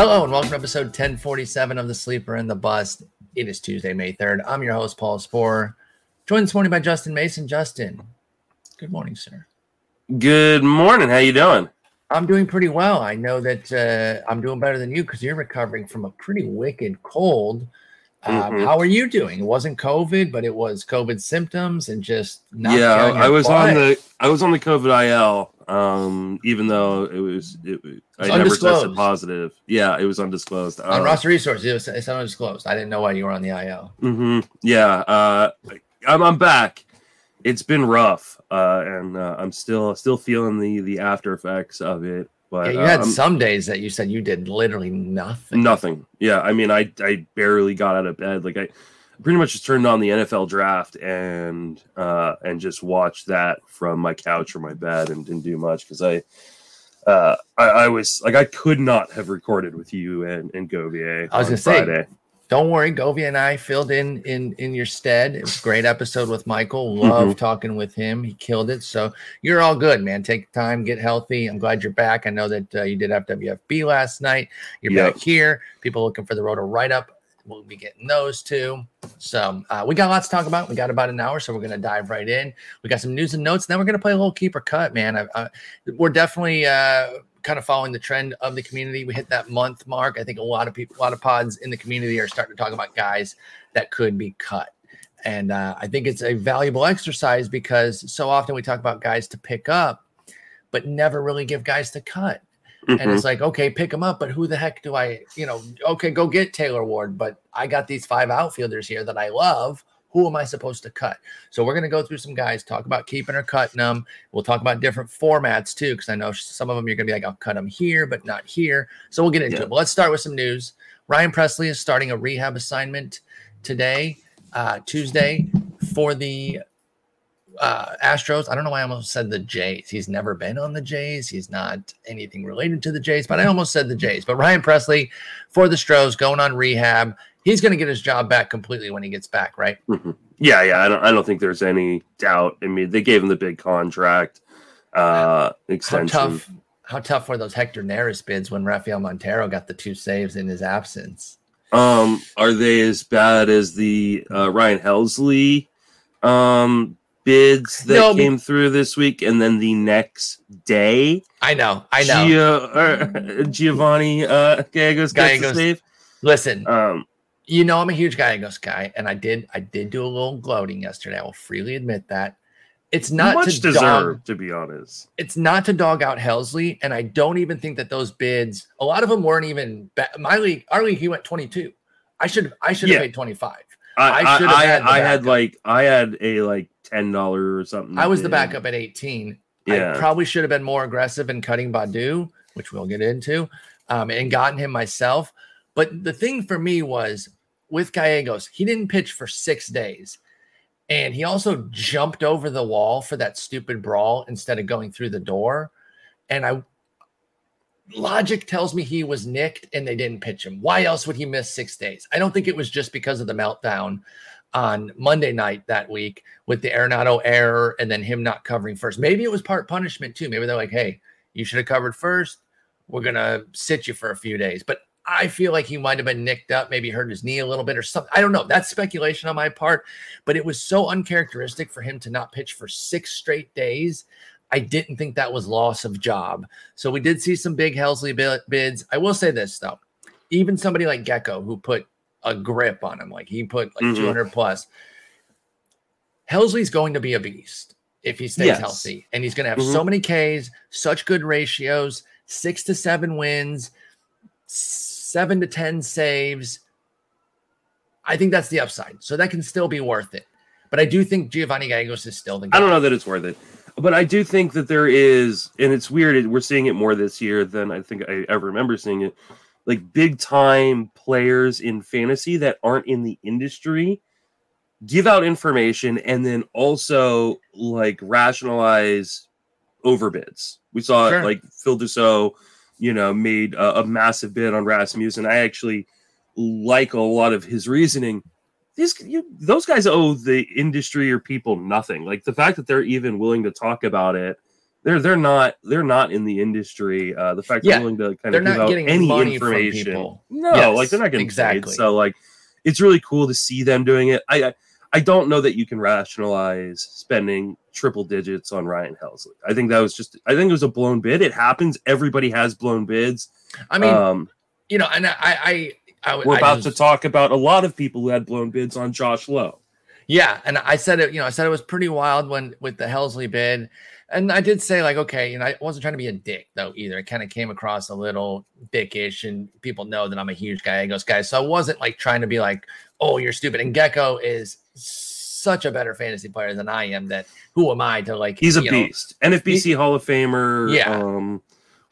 Hello and welcome to episode 1047 of The Sleeper and the Bust. It is Tuesday, May 3rd. I'm your host, Paul Sporer. Joined this morning by Justin Mason. Justin, good morning, sir. Good morning. How you doing? I'm doing pretty well. I know that uh, I'm doing better than you because you're recovering from a pretty wicked cold. Um, Mhm. How are you doing? It wasn't COVID, but it was COVID symptoms and just not yeah, I was on the I was on the COVID IL. Um, even though it was it, I never tested positive. Yeah, it was undisclosed. on Uh, roster resources. It was, it's undisclosed. I didn't know why you were on the IL. mhm, Yeah, uh, I'm I'm back. It's been rough, uh, and uh, I'm still still feeling the the after effects of it. But Yeah, you had I'm- some days that you said you did literally nothing. Nothing. Yeah, I mean, I I barely got out of bed. Like I pretty much just turned on the NFL draft and uh and just watched that from my couch or my bed and didn't do much because I uh I, I was like I could not have recorded with you and and Govier. I was on gonna say, Friday. Don't worry, Govia and I filled in in in your stead. It was a great episode with Michael. Love Mm-hmm. talking with him. He killed it. So you're all good, man. Take time, get healthy. I'm glad you're back. I know that uh, you did FWFB last night. You're Yep. back here. People looking for the rotor write up. We'll be getting those too. So uh, we got lots to talk about. We got about an hour, so we're gonna dive right in. We got some news and notes. And then we're gonna play a little keeper cut, man. I, I, we're definitely uh, kind of following the trend of the community. We hit that month mark. I think a lot of people, a lot of pods in the community are starting to talk about guys that could be cut. And uh, I think it's a valuable exercise because so often we talk about guys to pick up, but never really give guys to cut. And Mhm. it's like, okay, pick them up, but who the heck do I, you know, okay, go get Taylor Ward, but I got these five outfielders here that I love. Who am I supposed to cut? So we're going to go through some guys, talk about keeping or cutting them. We'll talk about different formats too, because I know some of them you're going to be like, I'll cut them here, but not here. So we'll get into Yeah. it. But let's start with some news. Ryan Pressly is starting a rehab assignment today, uh, Tuesday, for the uh, Astros. I don't know why I almost said the Jays. He's never been on the Jays. He's not anything related to the Jays, but I almost said the Jays. But Ryan Pressly for the Stros going on rehab. He's going to get his job back completely when he gets back, right? Mhm. Yeah, yeah. I don't I don't think there's any doubt. I mean, they gave him the big contract uh How extension. tough? How tough were those Hector Neris bids when Rafael Montero got the two saves in his absence? Um, are they as bad as the uh, Ryan Helsley um bids that No, came through this week, and then the next day, I know, I know. Gia, uh, Giovanni uh, Gallegos gets Gallegos. the save. Listen, Um, you know I'm a huge Gallegos guy, and I did I did do a little gloating yesterday. I will freely admit that. It's not much to deserved, dog, to be honest. it's not to dog out Helsley, and I don't even think that those bids. A lot of them weren't even. Ba- my league, our league, he went 22. I should I should have Yeah. paid 25. I I I, had I had like I had a like ten dollar or something. I was the backup at 18. Yeah. I probably should have been more aggressive in cutting Baddoo, which we'll get into, um, and gotten him myself. But the thing for me was with Gallegos, he didn't pitch for six days. And he also jumped over the wall for that stupid brawl instead of going through the door. And I logic tells me he was nicked and they didn't pitch him. Why else would he miss six days? I don't think it was just because of the meltdown on Monday night that week with the Arenado error and then him not covering first. Maybe it was part punishment too. Maybe they're like, hey, you should have covered first. We're gonna sit you for a few days. But I feel like he might have been nicked up, maybe hurt his knee a little bit or something. I don't know. That's speculation on my part, but it was so uncharacteristic for him to not pitch for six straight days. I didn't think that was loss of job. So we did see some big Helsley bids. I will say this though, even somebody like Gecko who put a grip on him, like he put like Mhm. 200 plus. Helsley's going to be a beast if he stays Yes. healthy, and he's going to have so many Ks, such good ratios, six to seven wins, seven to ten saves. I think that's the upside, so that can still be worth it. But I do think Giovanni Gallegos is still the guy. I don't know that it's worth it, but I do think that there is, and it's weird. We're seeing it more this year than I think I ever remember seeing it. Like big time players in fantasy that aren't in the industry give out information and then also like rationalize overbids. We saw Sure. it like Phil Dussault, you know, made a, a massive bid on Rasmussen. I actually like a lot of his reasoning. These you, those guys owe the industry or people nothing. Like the fact that they're even willing to talk about it they're they're not they're not in the industry. Uh, the fact Yeah, they're willing to kind of give out any information. No, Yes, like they're not getting exactly. paid. So like, it's really cool to see them doing it. I I, I don't know that you can rationalize spending triple digits on Ryan Helsley. I think that was just I think it was a blown bid. It happens. Everybody has blown bids. I mean, um, you know, and I, I, I, we're I about to talk about a lot of people who had blown bids on Josh Lowe. Yeah, and I said it. You know, I said it was pretty wild when with the Helsley bid, and I did say like, okay, you know, I wasn't trying to be a dick though either. It kind of came across a little dickish, and people know that I'm a huge Gallegos guy, so I wasn't like trying to be like, oh, you're stupid. And Gecko is such a better fantasy player than I am. That who am I to like? He's a know- beast. NFBC Hall of Famer. Yeah. Um,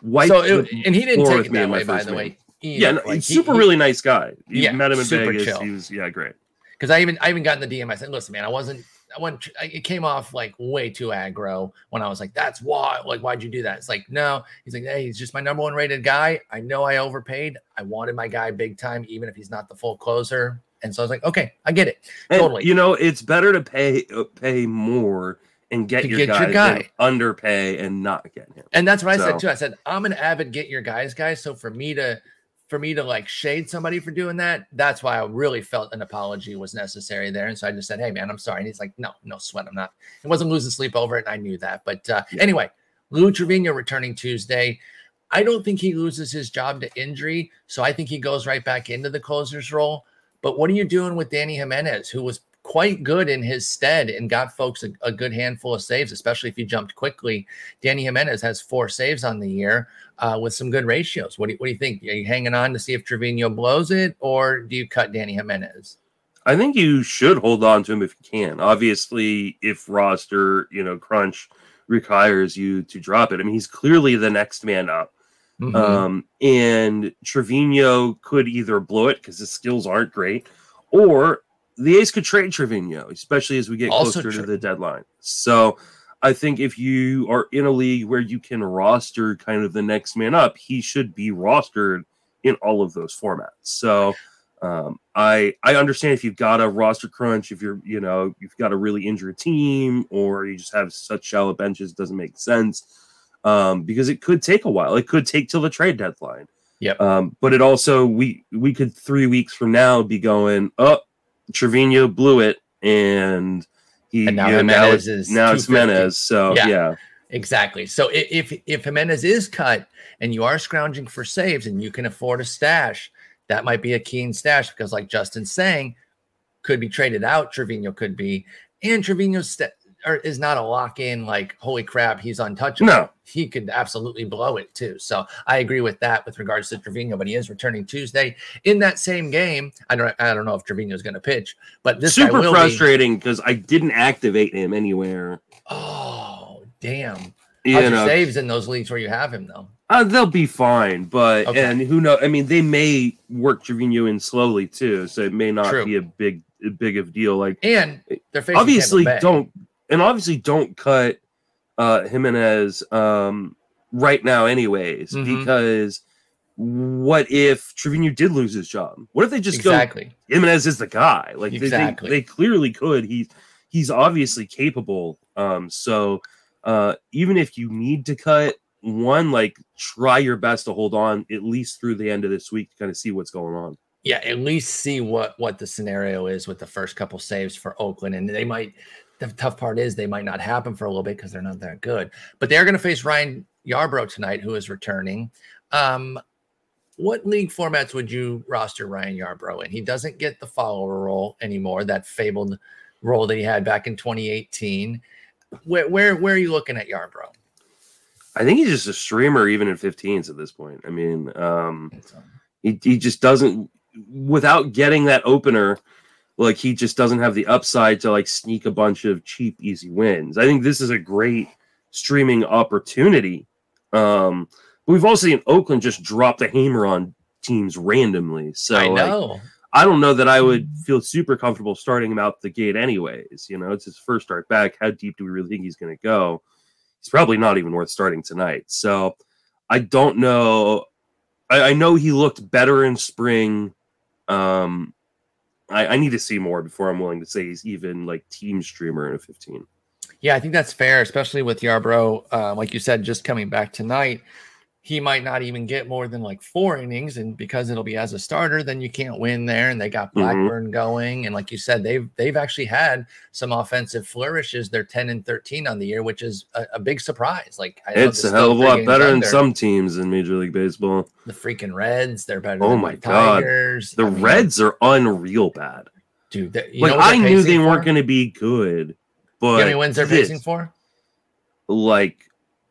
white. so it, and he didn't take it me that way, by the name. way. Either. Yeah, no, Like, he- super he- really nice guy. You Yeah, met him in super Vegas. chill. He was yeah, great. because I even I even got in the DM. I said, "Listen, man, I wasn't. I went. It came off like way too aggro when I was like, "That's why. Like, why'd you do that?" It's like, no. He's like, "Hey, he's just my number one rated guy. I know I overpaid. I wanted my guy big time, even if he's not the full closer." And so I was like, "Okay, I get it." And, Totally. You know, it's better to pay uh, pay more and get your get guy, your guy. underpay and not get him. And that's what I said too. I said, "I'm an avid get your guys guy." So for me to for me to like shade somebody for doing that, that's why I really felt an apology was necessary there. And so I just said, "Hey, man, I'm sorry." And he's like, "No, no sweat. I'm not." It wasn't losing sleep over it, and I knew that. But uh, Yeah. anyway, Lou Trivino returning Tuesday. I don't think he loses his job to injury, so I think he goes right back into the closer's role. But what are you doing with Dany Jimenez, who was quite good in his stead and got folks a, a good handful of saves, especially if he jumped quickly? Dany Jimenez has four saves on the year uh, with some good ratios. What do, you, what do you think? Are you hanging on to see if Trivino blows it, or do you cut Dany Jimenez? I think you should hold on to him if you can. Obviously, if roster, you know, crunch requires you to drop it. I mean, he's clearly the next man up. Mhm. Um, and Trivino could either blow it because his skills aren't great, or the A's could trade Trivino, especially as we get Also closer true. to the deadline. So I think if you are in a league where you can roster kind of the next man up, he should be rostered in all of those formats. So um, I I understand if you've got a roster crunch, if you're you know you've got a really injured team, or you just have such shallow benches, it doesn't make sense um, because it could take a while. It could take till the trade deadline. Yep. Um, but it also we we could three weeks from now be going, oh, Trivino blew it, and he And now you know, now is now it's 250. Menez. So Yeah. yeah. Exactly. So if if Jimenez is cut and you are scrounging for saves and you can afford a stash, that might be a keen stash because, like Justin's saying, could be traded out. Trivino could be, and Trivino's st- is not a lock in. Like holy crap, he's untouchable. No. he could absolutely blow it too. So I agree with that with regards to Trivino, but he is returning Tuesday in that same game. I don't I don't know if Trivino is going to pitch, but this super will frustrating because I didn't activate him anywhere. Oh damn! You How's know, saves in those leagues where you have him though? Uh, they'll be fine, but Okay. and who knows? I mean, they may work Trivino in slowly too, so it may not True. be a big, big of deal. Like And they're facing obviously don't, and obviously don't cut uh Jimenez um right now, anyways, Mhm. because what if Trivino did lose his job? What if they just exactly. go Jimenez is the guy? Like they- they- they, clearly could. He's he's obviously capable. Um, so uh, even if you need to cut one, like try your best to hold on at least through the end of this week to kind of see what's going on. Yeah, at least see what what the scenario is with the first couple saves for Oakland, and they might. The tough part is they might not happen for a little bit because they're not that good. But they're going to face Ryan Yarbrough tonight, who is returning. Um, what league formats would you roster Ryan Yarbrough in? He doesn't get the follower role anymore, that fabled role that he had back in 2018. Where where where are you looking at Yarbrough? I think he's just a streamer even in 15s at this point. I mean, um, he, he just doesn't without getting that opener like he just doesn't have the upside to like sneak a bunch of cheap easy wins. I think this is a great streaming opportunity. Um but we've also seen oakland just drop the hammer on teams randomly. So I like, know. i don't know that i would feel super comfortable starting him out the gate anyways. You know it's his first start back. How deep do we really think he's going to go? He's probably not even worth starting tonight. So i don't know. I, I know he looked better in spring. Um, I, I need to see more before I'm willing to say he's even like team streamer in a 15. Yeah, I think that's fair, especially with Yarbrough. Uh, like you said, just coming back tonight, he might not even get more than like four innings, and because it'll be as a starter, then you can't win there. And they got Mm-hmm. Blackburn going, and like you said, they've they've actually had some offensive flourishes. They're ten and thirteen on the year, which is a, a big surprise. Like I It's a hell of a lot better than some teams in Major League Baseball. The freaking Reds, they're better. Oh than my the God. Tigers. The I mean, Reds are unreal bad. dude. they- You like I knew they pacing weren't going to be good, You but know how many wins they're this, pacing for? like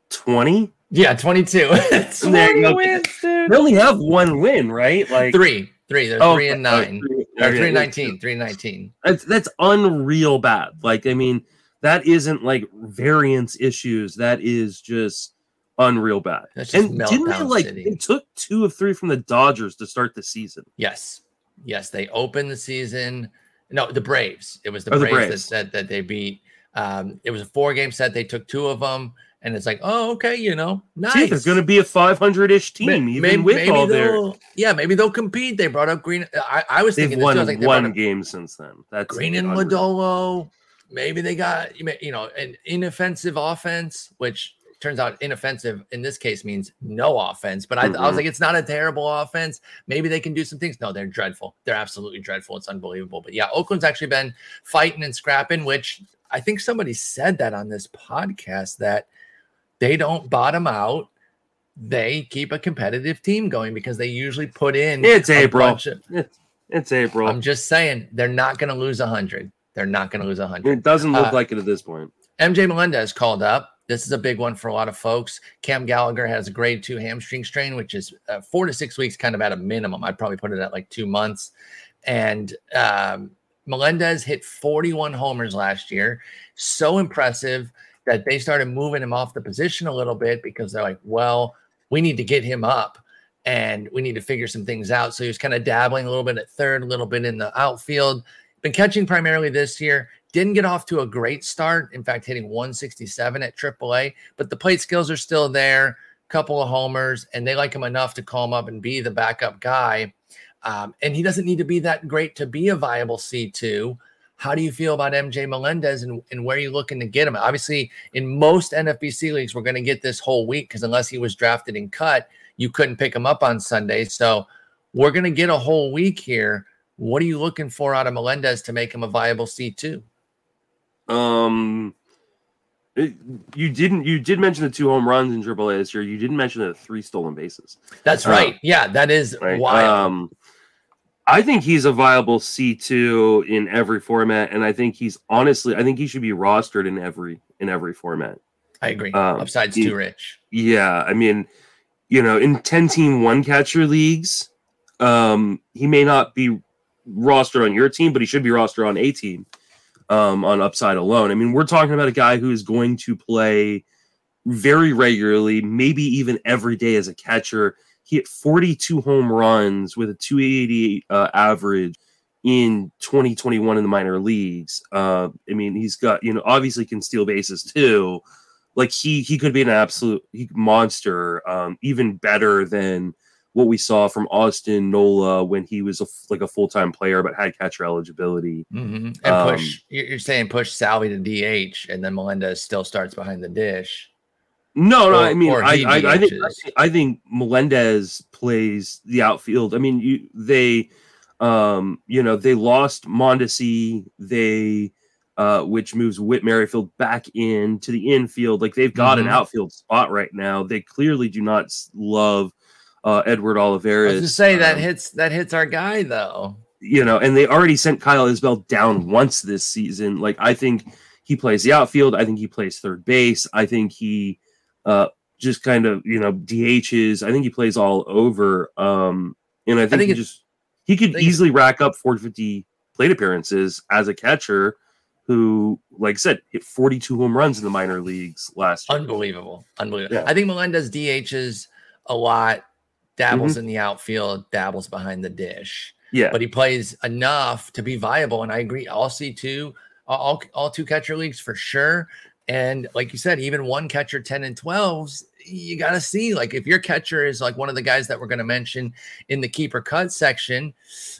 twenty. Yeah, twenty-two. There you 20 go. wins, dude. They only have one win, right? Like Three, three. They're Oh, three and nine. three- Or okay, three nineteen. Three nineteen. That's that's unreal bad. Like I mean, that isn't like variance issues. That is just unreal bad. Just And didn't they like city. they took two of three from the Dodgers to start the season? Yes, yes. They opened the season. No, the Braves. It was the Oh, the Braves, Braves. that said that they beat. Um, it was a four-game set. They took two of them, and it's like, oh, okay, you know, nice. See, they're going to be a 500 ish team, May- even maybe- with maybe all their. Yeah, maybe they'll compete. They brought up Greene. I, I was They've thinking this won. Like, one up game since then. That's Greene and. Lodolo. Maybe they got you know an inoffensive offense, which turns out inoffensive in this case means no offense. But I, I was Mhm. like, it's not a terrible offense. Maybe they can do some things. No, they're dreadful. They're absolutely dreadful. It's unbelievable. But yeah, Oakland's actually been fighting and scrapping, which I think somebody said that on this podcast that they don't bottom out. They keep a competitive team going because they usually put in It's April. of- It's, it's April. I'm just saying they're not going to lose hundred. They're not going to lose hundred. it doesn't look uh, like it at this point. MJ Melendez called up. This is a big one for a lot of folks. Cam Gallagher has a grade two hamstring strain, which is uh, four to six weeks, kind of at a minimum. I'd probably put it at like two months. And um, Melendez hit 41 homers last year. So impressive that they started moving him off the position a little bit because they're like, well, we need to get him up and we need to figure some things out. So he was kind of dabbling a little bit at third, a little bit in the outfield. Been catching primarily this year. Didn't get off to a great start. In fact, hitting 167 at AAA, but the plate skills are still there. Couple of homers, and they like him enough to call him up and be the backup guy. Um, and he doesn't need to be that great to be a viable C2. How do you feel about MJ Melendez and, and where are you looking to get him? Obviously, in most NFBC leagues, we're going to get this whole week because unless he was drafted and cut, you couldn't pick him up on Sunday. So we're going to get a whole week here. What are you looking for out of Melendez to make him a viable C2? Um, it- you didn't. You did mention the two home runs in AAA this year. You didn't mention the three stolen bases. That's Uh, right. Yeah, that is Right. wild. Um, I think he's a viable C two in every format, and I think he's honestly. I think he should be rostered in every in every format. I agree. um, Upside's he- too rich. Yeah, I mean, you know, in 10 team one catcher leagues, um, he may not be rostered on your team, but he should be rostered on a team um, on upside alone. I mean, we're talking about a guy who is going to play very regularly, maybe even every day as a catcher. He hit 42 home runs with a 280 uh, average in 2021 in the minor leagues. Uh, I mean, he's got, you know, obviously can steal bases too like he he could be an absolute monster um even better than what we saw from austin nola when he was a, like a full-time player but had catcher eligibility Mhm. And um, push. You're you're saying push Salvy to DH, and then Melendez still starts behind the dish. No no Or- i mean I, I, I think I think- melendez plays the outfield i mean you they um you know they lost mondesi they uh, which moves Whit Merrifield back in to the infield. Like they've got Mhm. an outfield spot right now. They clearly do not love uh, Edward I Olivares. was to say that um, hits that hits our guy though. you know, and they already sent Kyle Isbell down once this season. Like I think he plays the outfield. I think he plays third base. I think he uh, just kind of you know DHs. I think he plays all over. Um, and I think, think he just he could easily rack up 450 plate appearances as a catcher. Who, like I said, hit 42 home runs in the minor leagues last year. Unbelievable. Unbelievable. Yeah. I think Melendez DHs a lot, dabbles in the outfield, dabbles behind the dish. Yeah, But he plays enough to be viable. And I agree. I'll see two, all, all two catcher leagues for sure. And like you said, even one catcher 10 and 12s, you got to see like if your catcher is like one of the guys that we're going to mention in the keeper cut section,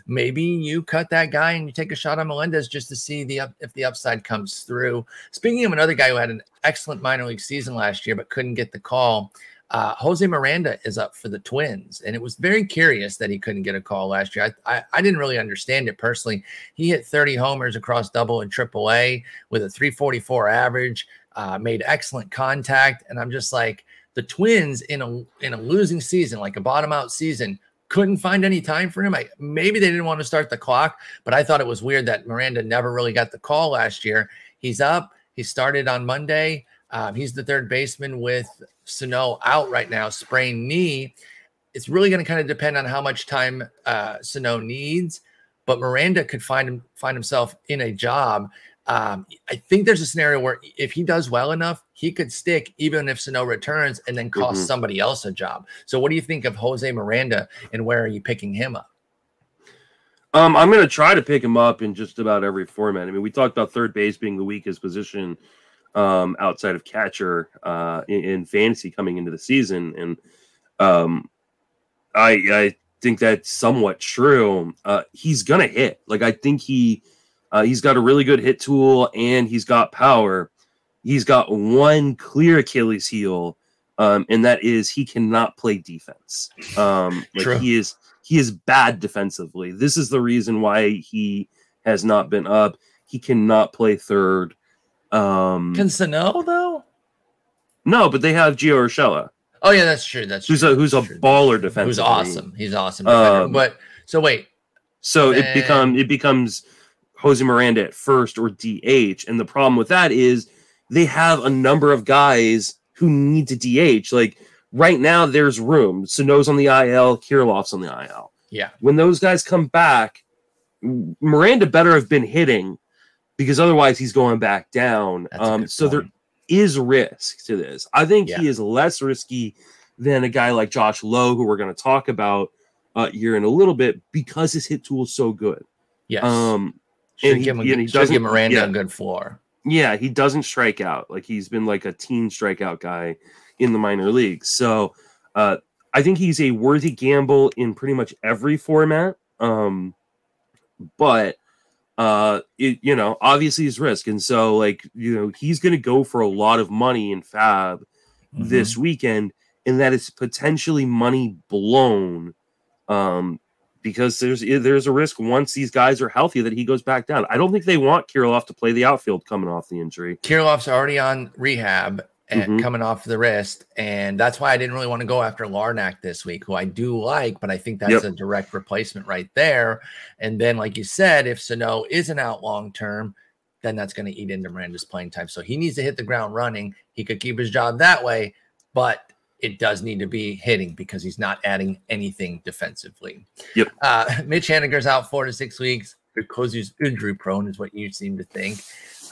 maybe you cut that guy and you take a shot on Melendez just to see the up, if the upside comes through. Speaking of another guy who had an excellent minor league season last year but couldn't get the call, uh, Jose Miranda is up for the Twins, and it was very curious that he couldn't get a call last year. I, I, I, didn't really understand it personally. He hit 30 homers across double and triple A with a 344 average, uh, made excellent contact, and I'm just like the Twins in a in a losing season, like a bottom out season, couldn't find any time for him. I, maybe they didn't want to start the clock, but I thought it was weird that Miranda never really got the call last year. He's up. He started on Monday. Um, he's the third baseman with Sano out right now, sprained knee. It's really going to kind of depend on how much time uh, Sano needs, but Miranda could find him find himself in a job. Um, I think there's a scenario where if he does well enough, he could stick even if Sano returns and then cost mm-hmm. somebody else a job. So, what do you think of Jose Miranda and where are you picking him up? Um, I'm going to try to pick him up in just about every format. I mean, we talked about third base being the weakest position um, outside of catcher uh, in, in, fantasy coming into the season, and um, I I think that's somewhat true. Uh, he's gonna hit. Like I think he uh, he's got a really good hit tool and he's got power. He's got one clear Achilles heel, um, and that is he cannot play defense. Um, like True. he is he is bad defensively. This is the reason why he has not been up. He cannot play third. Um, Can Sano though? No, but they have Gio Urshela. Oh yeah, that's true. That's who's true. a who's a true. baller defender. Who's awesome. He's awesome. Um, but so wait. So then... it become it becomes Jose Miranda at first or DH, and the problem with that is they have a number of guys who need to DH. Like right now, there's room. Sano's on the IL, Kirilloff's on the IL. Yeah. When those guys come back, Miranda better have been hitting because otherwise he's going back down. Um, so point. there is risk to this. I think yeah. he is less risky than a guy like Josh Lowe, who we're going to talk about uh, here in a little bit, because his hit tool is so good. Yes. Um, should and he, give, him, and he doesn't give Miranda yeah, a good floor. Yeah, he doesn't strike out. Like he's been like a teen strikeout guy in the minor leagues. So uh, I think he's a worthy gamble in pretty much every format. Um, but uh it, you know obviously his risk and so like you know he's going to go for a lot of money in fab mm-hmm. this weekend and that is potentially money blown um because there's there's a risk once these guys are healthy that he goes back down. I don't think they want Kirilloff to play the outfield coming off the injury. Kirilloff's already on rehab and mm-hmm. coming off the wrist. And that's why I didn't really want to go after Larnach this week, who I do like, but I think that's yep. a direct replacement right there. And then, like you said, if Sano isn't out long term, then that's going to eat into Miranda's playing time. So he needs to hit the ground running. He could keep his job that way, but it does need to be hitting because he's not adding anything defensively. Yep. Uh, Mitch Haniger's out four to six weeks because he's injury prone, is what you seem to think.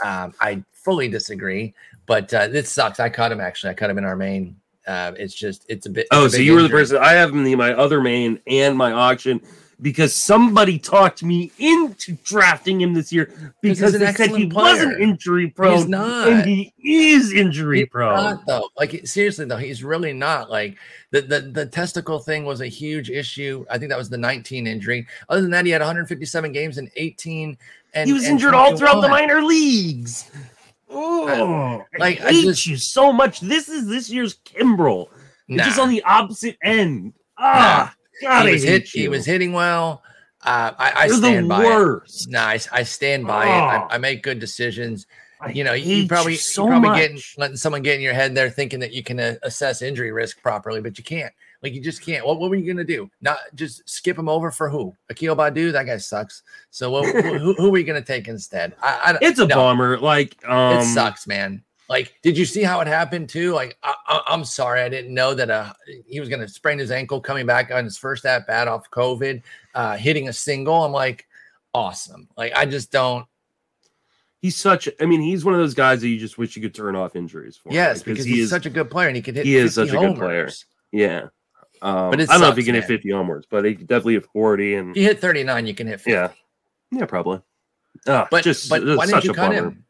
Um, I fully disagree, but uh, this sucks. I caught him actually. I caught him in our main. Uh, it's just it's a bit. Oh, a so you were the person. I have him in my other main and my auction because somebody talked me into drafting him this year because they said he player. wasn't injury prone. He's not, and he is injury he's prone. Not, though, like seriously though, he's really not. Like the, the the testicle thing was a huge issue. I think that was the 19 injury. Other than that, he had 157 games in 18. And he was and injured all throughout the minor leagues. Oh, like I, I just, you so much. This is this year's Kimbrel. Nah. It's just on the opposite end. Ah. God, he was hit. You. He was hitting well. Uh, I, I stand by worst. it. Nice. I stand by oh. it. I, I, make good decisions. You know, you probably you so probably much. getting letting someone get in your head there thinking that you can uh, assess injury risk properly, but you can't. Like you just can't. What, what were you gonna do? Not just skip him over for who? Akil Baddoo? That guy sucks. So what, who, who, are we gonna take instead? I, it's a no. bummer. Like um, it sucks, man. Like, did you see how it happened too? Like, I, am sorry, I didn't know that uh, he was going to sprain his ankle coming back on his first at bat off COVID, uh, hitting a single. I'm like, awesome. Like, I just don't. He's such. I mean, he's one of those guys that you just wish you could turn off injuries for. Yes, because, because he he's is, such a good player and he can hit. He is such homers. a good player. Yeah. Um, but I don't sucks, know if he can man. hit 50 homers, but he definitely hit 40. And if you hit 39, you can hit 50. Yeah. Yeah, probably. Uh, but just, but why didn't you cut bummer. him?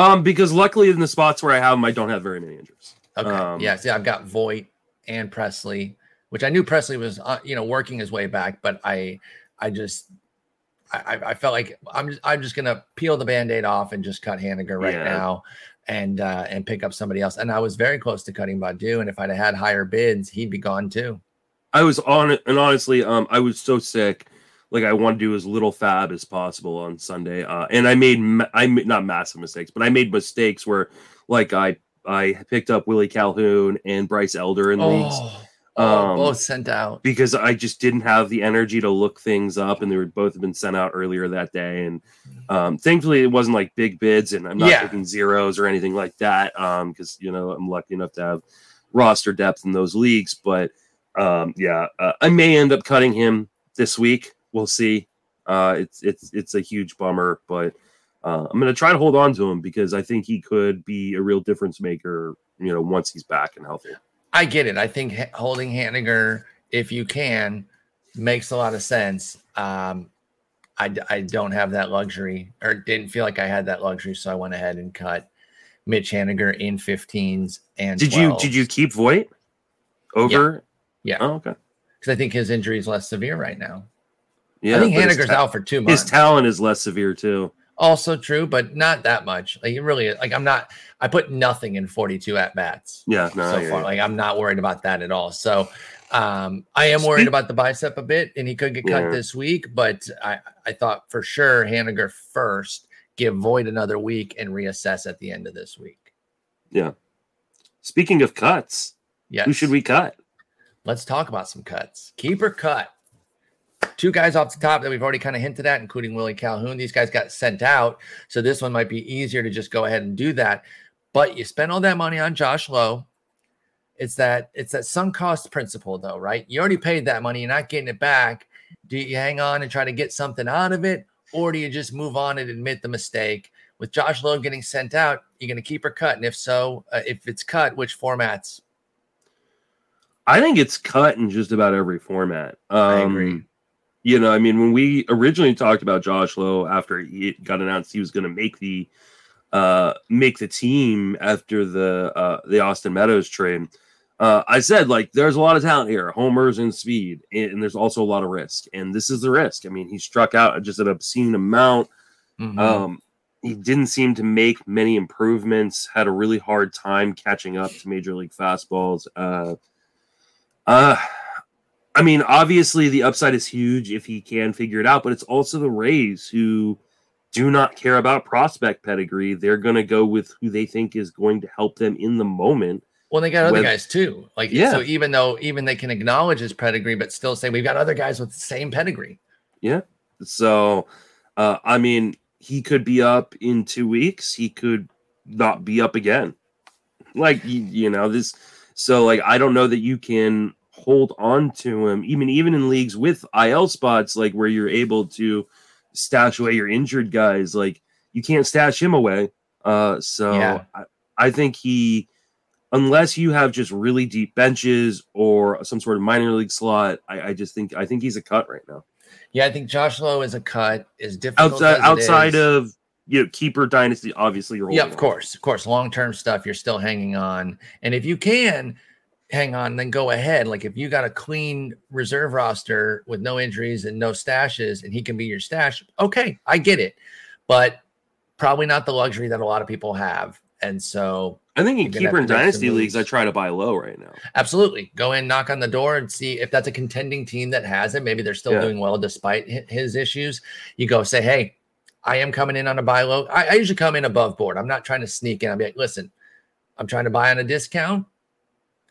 Um, because luckily in the spots where I have them, I don't have very many injuries. Okay. Um, yeah. See, I've got Voit and Pressly, which I knew Pressly was, uh, you know, working his way back, but I, I just, I, I- felt like I'm just, I'm just gonna peel the band-aid off and just cut Haniger right Yeah. now, and uh, and pick up somebody else. And I was very close to cutting Baddoo, and if I'd have had higher bids, he'd be gone too. I was on it, and honestly, um, I was so sick. Like I want to do as little fab as possible on Sunday, uh, and I made ma- I made not massive mistakes, but I made mistakes where, like I I picked up Willie Calhoun and Bryce Elder in leagues Oh, oh, Um, both sent out. because I just didn't have the energy to look things up, and they were both have been sent out earlier that day, and um, thankfully it wasn't like big bids, and I'm not Yeah. taking zeros or anything like that, um, because you know I'm lucky enough to have roster depth in those leagues, but um, yeah, uh, I may end up cutting him this week. We'll see. Uh, it's it's it's a huge bummer, but uh, I'm gonna try to hold on to him because I think he could be a real difference maker. You know, once he's back and healthy. I get it. I think holding Haniger, if you can, makes a lot of sense. Um, I, I don't have that luxury or didn't feel like I had that luxury. So I went ahead and cut Mitch Haniger in 15s and Did you did you keep Voit over? Yeah. Oh, okay. Because I think his injury is less severe right now. Yeah. I think Haniger's ta- out for two months. His talent is less severe too. also true, but not that much. Like it really, like I'm not. I put nothing in 42 at bats. Yeah. No. So far. Like I'm not worried about that at all. So um, I am worried about the bicep a bit, and he could get cut Yeah. this week. But I, I thought for sure Haniger first, give Voit another week, and reassess at the end of this week. Yeah. Speaking of cuts, yeah, who should we cut? Let's talk about some cuts. Keeper cut. Two guys off the top that we've already kind of hinted at, including Willie Calhoun. These guys got sent out. So this one might be easier to just go ahead and do that. But you spend all that money on Josh Lowe. It's that it's that sunk cost principle, though, right? You already paid that money, you're not getting it back. Do you hang on and try to get something out of it, or do you just move on and admit the mistake? With Josh Lowe getting sent out, you're going to keep her cut, and if so, uh, if it's cut, which formats? I think it's cut in just about every format. Um, I agree. You know, I mean, when we originally talked about Josh Lowe after he got announced he was going to make the uh, make the team after the uh, the Austin Meadows trade, uh, I said like there's a lot of talent here, homers and speed, and, and there's also a lot of risk, and this is the risk. I mean, he struck out just an obscene amount. Mhm. Um, he didn't seem to make many improvements. Had a really hard time catching up to major league fastballs. Uh, uh, I mean, obviously the upside is huge if he can figure it out, but it's also the Rays who do not care about prospect pedigree. They're going to go with who they think is going to help them in the moment. Well, they got other With- guys too. Like, Yeah. so even though even they can acknowledge his pedigree, but still say we've got other guys with the same pedigree. Yeah. So, uh, I mean, he could be up in two weeks. He could not be up again. Like you, you know this. So, like, I don't know that you can hold on to him, even even in leagues with IL spots, like where you're able to stash away your injured guys. Like, you can't stash him away. Uh, so Yeah. I, I think he, unless you have just really deep benches or some sort of minor league slot, I, I just think I think he's a cut right now. Yeah, I think Josh Lowe is a cut is difficult. outside outside is. of you know keeper dynasty obviously you're yeah, of on. course, of course, long term stuff you're still hanging on, and if you can hang on, then go ahead. Like if you got a clean reserve roster with no injuries and no stashes, and he can be your stash, okay, I get it, but probably not the luxury that a lot of people have, and so i think in keeper and to make some dynasty leagues i try to buy low right now Absolutely. Go in, knock on the door, and see if that's a contending team that has it. Maybe they're still Yeah. doing well despite his issues. You go say, Hey, I am coming in on a buy low. I, I usually come in above board. I'm not trying to sneak in. I'll be like, listen, I'm trying to buy on a discount.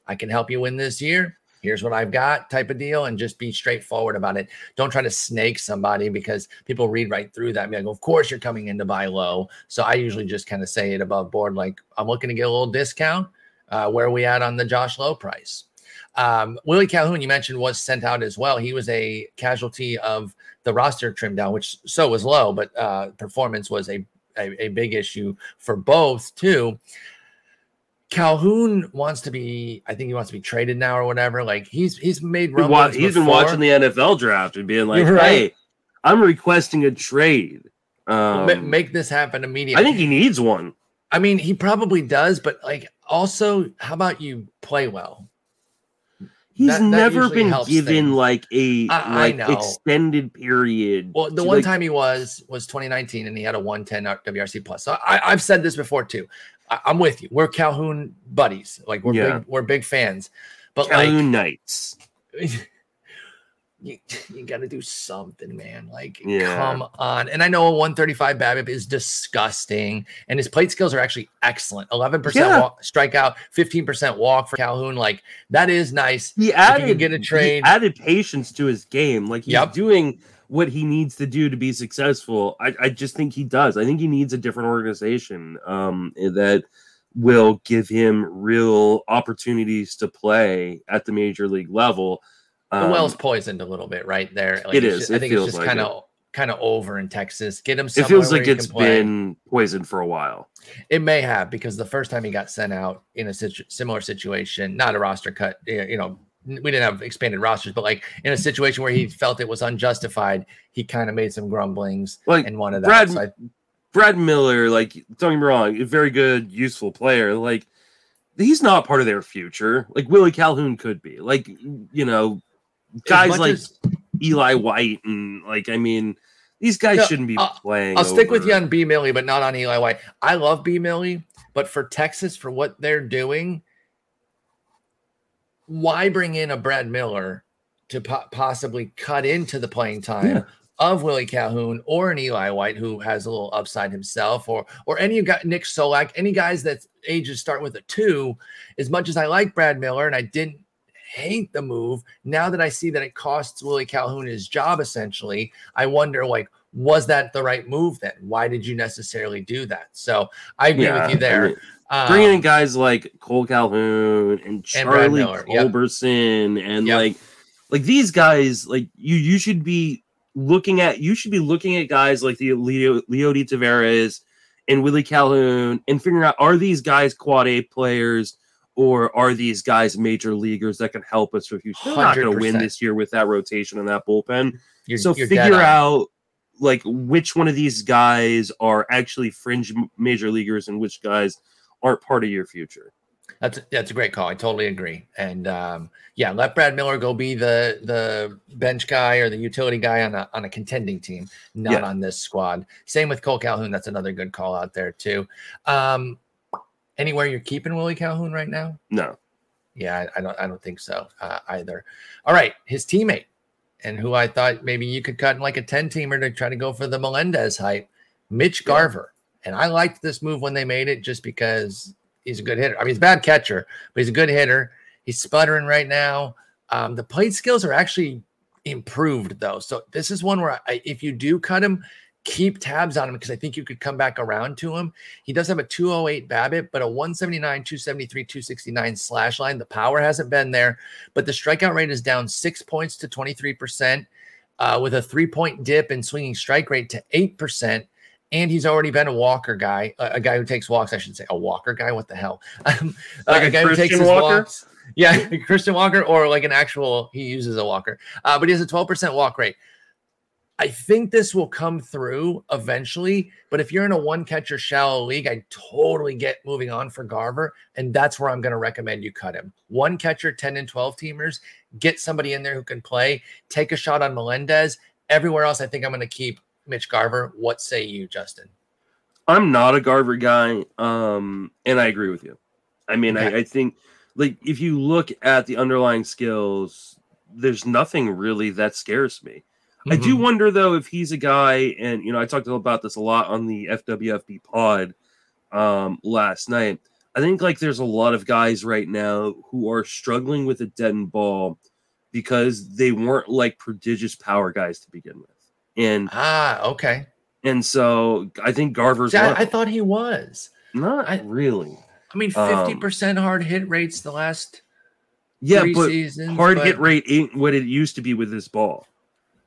I can help you win this year. Here's what I've got, type of deal, and just be straightforward about it. Don't try to snake somebody because people read right through that. and be like, of course you're coming in to buy low. So I usually just kind of say it above board, like I'm looking to get a little discount. Uh, where are we at on the Josh Low price? Um, Willie Calhoun, you mentioned, was sent out as well. He was a casualty of the roster trim down, which so was low, but uh, performance was a, a, a big issue for both, too. Calhoun wants to be, I think he wants to be traded now or whatever. Like he's he's made He's wa- rumblings. he's been before. watching the nfl draft and being like right. hey i'm requesting a trade um, Ma- make this happen immediately. i think he needs one I mean, he probably does, but like Also, how about you play well? He's That- that never usually been given things. like a I- I like know. extended period. Well, the one like- time he was was 2019, and he had a 110 WRC plus. So I, I've said this before too. I, I'm with you. We're Calhoun buddies. Like we're Yeah. big, we're big fans. But Calhoun Knights. you, you got to do something, man. Like, Yeah. come on. And I know a 135 BABIP is disgusting, and his plate skills are actually excellent. 11% Yeah. walk, strikeout, 15% walk for Calhoun. Like that is nice. He added get a trade- added patience to his game. Like he's Yep. doing what he needs to do to be successful. I, I just think he does. I think he needs a different organization um, that will give him real opportunities to play at the major league level. The Um, well's poisoned a little bit right there. Like, it's just- It I think it's just like kind of kind of over in Texas. Get him it feels like it's been poisoned for a while. It may have because the first time he got sent out in a situ- similar situation, not a roster cut, you know, we didn't have expanded rosters, but like in a mm. situation where he felt it was unjustified, he kind of made some grumblings Like and wanted that. Brad- So I- Brad Miller, like, don't get me wrong, a very good, useful player. Like, he's not part of their future. Like Willie Calhoun could be. Like, you know, guys like as- Eli White and like, I mean, these guys No, shouldn't be I'll- playing. I'll stick with you on B Millie, but not on Eli White. I love B Millie, but for Texas, for what they're doing, why bring in a Brad Miller to po- possibly cut into the playing time Yeah. of Willie Calhoun or an Eli White who has a little upside himself, or or any got Nick Solak, any guys that ages start with a two. As much as I like Brad Miller and I didn't hate the move, now that I see that it costs Willie Calhoun his job essentially, I wonder like was that the right move then? Why did you necessarily do that? So I agree Yeah, with you I there. Mean, bringing in Um, guys like Cole Calhoun and Charlie Miller, yep. And Yep. like like these guys like you you should be looking at you should be looking at guys like the Leo Leody Taveras and Willie Calhoun and figuring out are these guys quad A players or are these guys major leaguers that can help us for future? They're not going to win this year with that rotation and that bullpen. you're, so you're figure out like which one of these guys are actually fringe major leaguers and which guys aren't part of your future. That's that's a great call. I totally agree. And um, yeah, let Brad Miller go be the the bench guy or the utility guy on a on a contending team, not Yeah. on this squad. Same with Cole Calhoun. That's another good call out there too. Um, anywhere you're keeping Willie Calhoun right now? No. Yeah, I, I don't I don't think so uh, either. All right, his teammate, and who I thought maybe you could cut in like a ten teamer to try to go for the Melendez hype, Mitch Yeah. And I liked this move when they made it just because he's a good hitter. I mean, he's a bad catcher, but he's a good hitter. He's sputtering right now. Um, the plate skills are actually improved though. So this is one where I, if you do cut him, keep tabs on him because I think you could come back around to him. He does have a 208 BABIP, but a 179, 273, 269 slash line. The power hasn't been there, but the strikeout rate is down six points to 23%, uh, with a three point dip in swinging strike rate to 8%. And he's already been a walker guy, a, a guy who takes walks. I should say a walker guy. What the hell? Um, uh, Like a guy who takes his Walker? walks. Yeah, Christian Walker, or like an actual, he uses a walker, uh, but he has a 12% walk rate. I think this will come through eventually, but if you're in a one catcher shallow league, I totally get moving on for Garver, and that's where I'm going to recommend you cut him. One catcher, 10 and 12 teamers, get somebody in there who can play, take a shot on Melendez. Everywhere else, I think I'm going to keep Mitch Garver. What say you, Justin? I'm not a Garver guy, um, and I agree with you. I mean, I, Okay. I think like if you look at the underlying skills, there's nothing really that scares me. I do Mhm. wonder though if he's a guy, and you know, I talked about this a lot on the FWFB pod um, last night. I think like there's a lot of guys right now who are struggling with a dead end ball because they weren't like prodigious power guys to begin with, and Ah, okay. and so I think Garver's See, I, one I of them. thought he was. not I- really. I mean, Um, 50% hard hit rates the last Yeah, three but seasons. hard but- hit rate ain't what it used to be with this ball.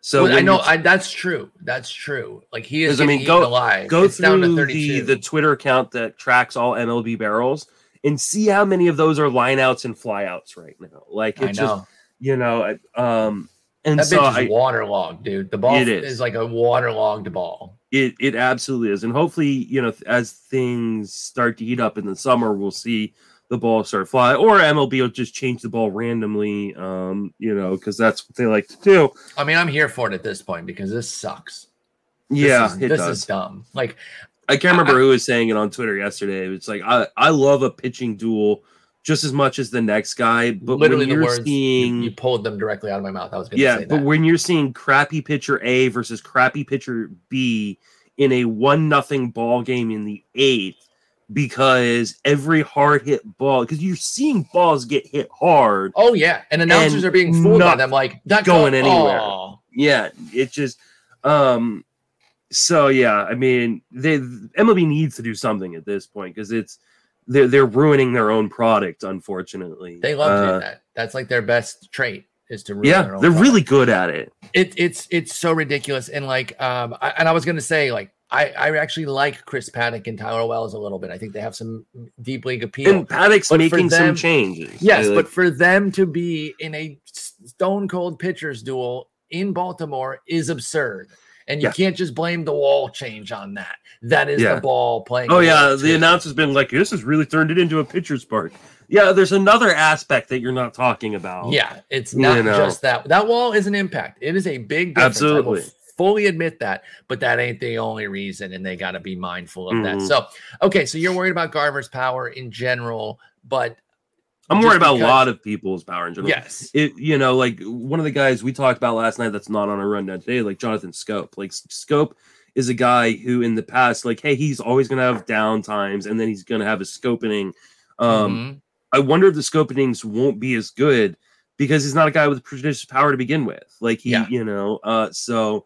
So Well, I know I, that's true. That's true. Like he is. I mean, go- alive. go it's down to through the the Twitter account that tracks all MLB barrels and see how many of those are lineouts and flyouts right now. Like it's just you know, um, and that so bitch is I, waterlogged, dude. The ball is. is. like a waterlogged ball. it it absolutely is, and hopefully you know as things start to heat up in the summer, we'll see the ball start fly, or MLB will just change the ball randomly, um, you know, because that's what they like to do. I mean, I'm here for it at this point because this sucks. This yeah, is, this does. is dumb. Like, I can't remember who was saying it on Twitter yesterday. It's like I, I love a pitching duel just as much as the next guy, but literally when you're words you- seeing you, pulled them directly out of my mouth. I was going to yeah, but that. when you're seeing crappy pitcher A versus crappy pitcher B in a one nothing ball game in the eighth, because every hard hit ball, because you're seeing balls get hit hard. Oh yeah, and announcers And are being fooled by them. Like that going go- anywhere. Oh. Yeah, it just um so yeah, I mean they MLB needs to do something at this point because it's they're they're ruining their own product, unfortunately. They love Uh, doing that. That's like their best trait is to ruin Yeah, their own they're product. really good at it. it, it's it's so ridiculous and like um I, and I was gonna say like I I actually like Chris Paddack and Tyler Wells a little bit. I think they have some deep league appeal. And Paddack's But making some changes. yes, Like, but for them to be in a stone cold pitchers duel in Baltimore is absurd. And you Yeah. can't just blame the wall change on that. That is Yeah. the ball playing. Oh yeah, the too. announcer's been like, "This has really turned it into a pitcher's park." Yeah, there's another aspect that you're not talking about. Yeah, it's not You know. just that. That wall is an impact. It is a big difference. Absolutely. fully admit that, but that ain't the only reason, and they got to be mindful of that. Mhm. So, okay, so you're worried about Garver's power in general, but I'm worried about because- a lot of people's power in general. Yes, it you know like one of the guys we talked about last night that's not on a rundown today like jonathan schoop like schoop is a guy who in the past like hey he's always going to have down times and then he's going to have a scopening um Mhm. i wonder if the scopenings won't be as good because he's not a guy with prodigious power to begin with like he Yeah. you know uh so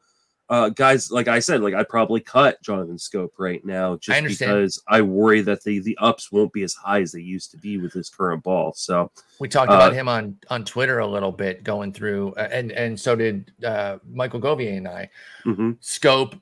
uh guys like i said like i'd probably cut jonathan schoop right now just understand. because i worry that the the ups won't be as high as they used to be with his current ball so we talked uh, about him on on Twitter a little bit, going through, uh, and and so did uh, Michael Govier and I. mhm. Schoop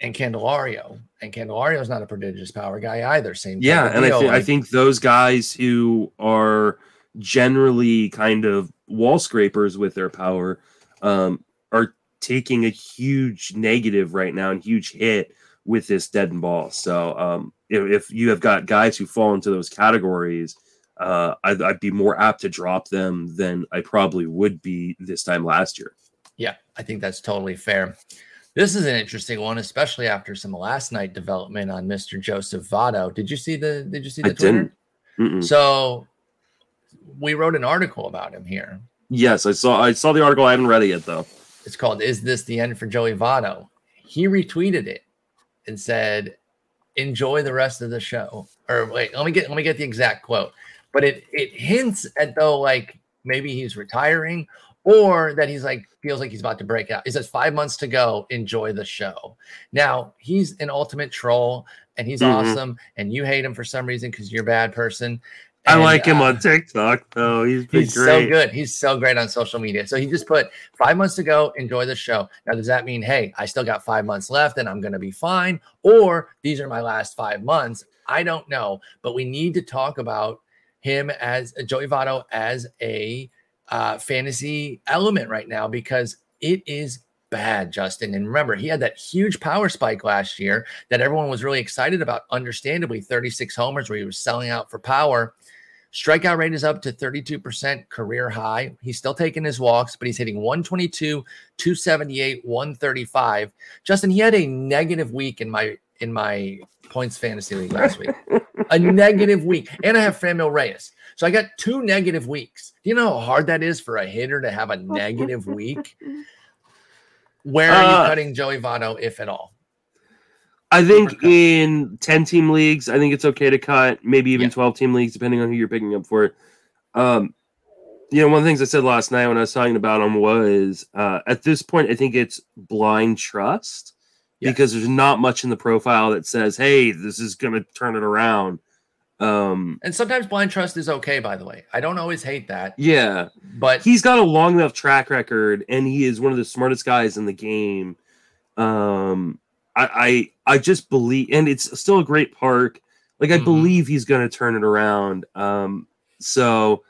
and Candelario, and Candelario's not a prodigious power guy either. Same, Yeah, and I, deal, thi- I think those guys who are generally kind of wall scrapers with their power um, are taking a huge negative right now and huge hit with this dead and ball. So um, if, if you have got guys who fall into those categories, uh, I'd, I'd be more apt to drop them than I probably would be this time last year. Yeah, I think that's totally fair. This is an interesting one, especially after some last night development on Mr. Joseph Votto. Did you see the Did you see I the Twitter? didn't. Mm-mm. So we wrote an article about him here. Yes, I saw. I saw the article. I haven't read it yet, though. It's called "Is This the End for Joey Votto?" He retweeted it and said, "Enjoy the rest of the show." Or wait, let me get let me get the exact quote. But it it hints at though like maybe he's retiring or that he's like feels like he's about to break out. He says five months to go. Enjoy the show. Now he's an ultimate troll and he's Mhm. awesome. And you hate him for some reason because you're a bad person. I And, like him uh, on TikTok though. He's been He's so good. He's so great on social media. So he just put five months to go. Enjoy the show. Now, does that mean, hey, I still got five months left and I'm going to be fine? Or these are my last five months? I don't know. But we need to talk about him as Joey Votto as a uh, fantasy element right now because it is bad, Justin. And remember, he had that huge power spike last year that everyone was really excited about. Understandably, 36 homers where he was selling out for power. Strikeout rate is up to 32% career high. He's still taking his walks, but he's hitting 122, 278, 135. Justin, he had a negative week in my in my points fantasy league last week. a negative week. And I have Franmil Reyes. So I got two negative weeks. Do you know how hard that is for a hitter to have a negative week? Where are Uh, you cutting Joey Votto, if at all? I think in 10 team leagues, I think it's okay to cut, maybe even Yeah. 12 team leagues, depending on who you're picking up for. Um, you know, one of the things I said last night when I was talking about him was uh, at this point, I think it's blind trust Yes. because there's not much in the profile that says, hey, this is going to turn it around. Um, And sometimes blind trust is okay, by the way. I don't always hate that, yeah, but he's got a long enough track record and he is one of the smartest guys in the game. Um i i, I just believe and it's still a great park. Like i Mhm. believe he's going to turn it around. Um so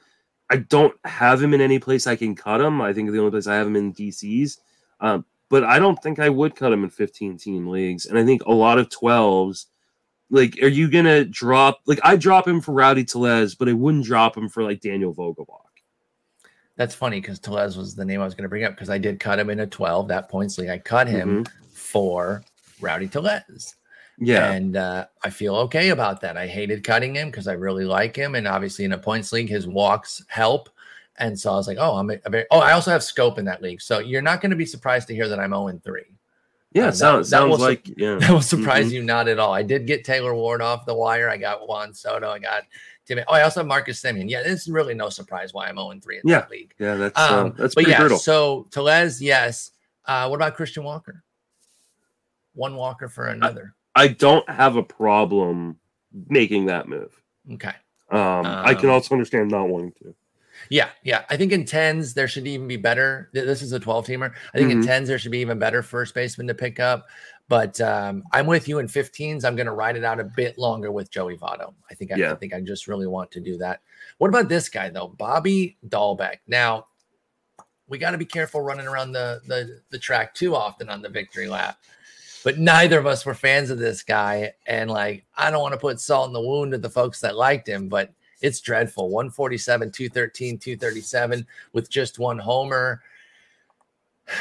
i don't have him in any place i can cut him. I think the only place i have him in dc's um but i don't think i would cut him in 15 team leagues. And i think a lot of 12s like, are you gonna drop? Like, I drop him for Rowdy Tellez, but I wouldn't drop him for like Daniel Vogelbach. That's funny because Tellez was the name I was going to bring up because I did cut him in a 12 that points league. I cut him for Rowdy Tellez. Yeah, And uh, I feel okay about that. I hated cutting him because I really like him. And obviously, in a points league, his walks help. And so I was like, oh, I'm a, a very, oh, I also have Schoop in that league. So you're not going to be surprised to hear that I'm 0 3. Yeah. uh, that- sounds that sounds will su- like yeah. That will surprise Mhm. you not at all. I did get Taylor Ward off the wire. I got Juan Soto. I got Timmy. Oh, I also have Marcus Semien. Yeah, this is really no surprise why I'm 0 3 in Yeah. that league. Yeah, that's Um, uh, that's but pretty yeah, brutal. so Tellez, yes. Uh, what about Christian Walker? One Walker for another. I don't have a problem making that move. Okay. Um, I can Um, also understand not wanting to. Yeah, yeah. I think in tens there should even be better. This is a twelve teamer. I think in Mhm. tens there should be even better first baseman to pick up. But um, I'm with you in 15s. I'm going to ride it out a bit longer with Joey Votto. I think I, I think I just really want to do that. What about this guy though, Bobby Dalbec? Now we got to be careful running around the, the the track too often on the victory lap. But neither of us were fans of this guy, and like I don't want to put salt in the wound of the folks that liked him, but it's dreadful. 147, 213, 237 with just one homer.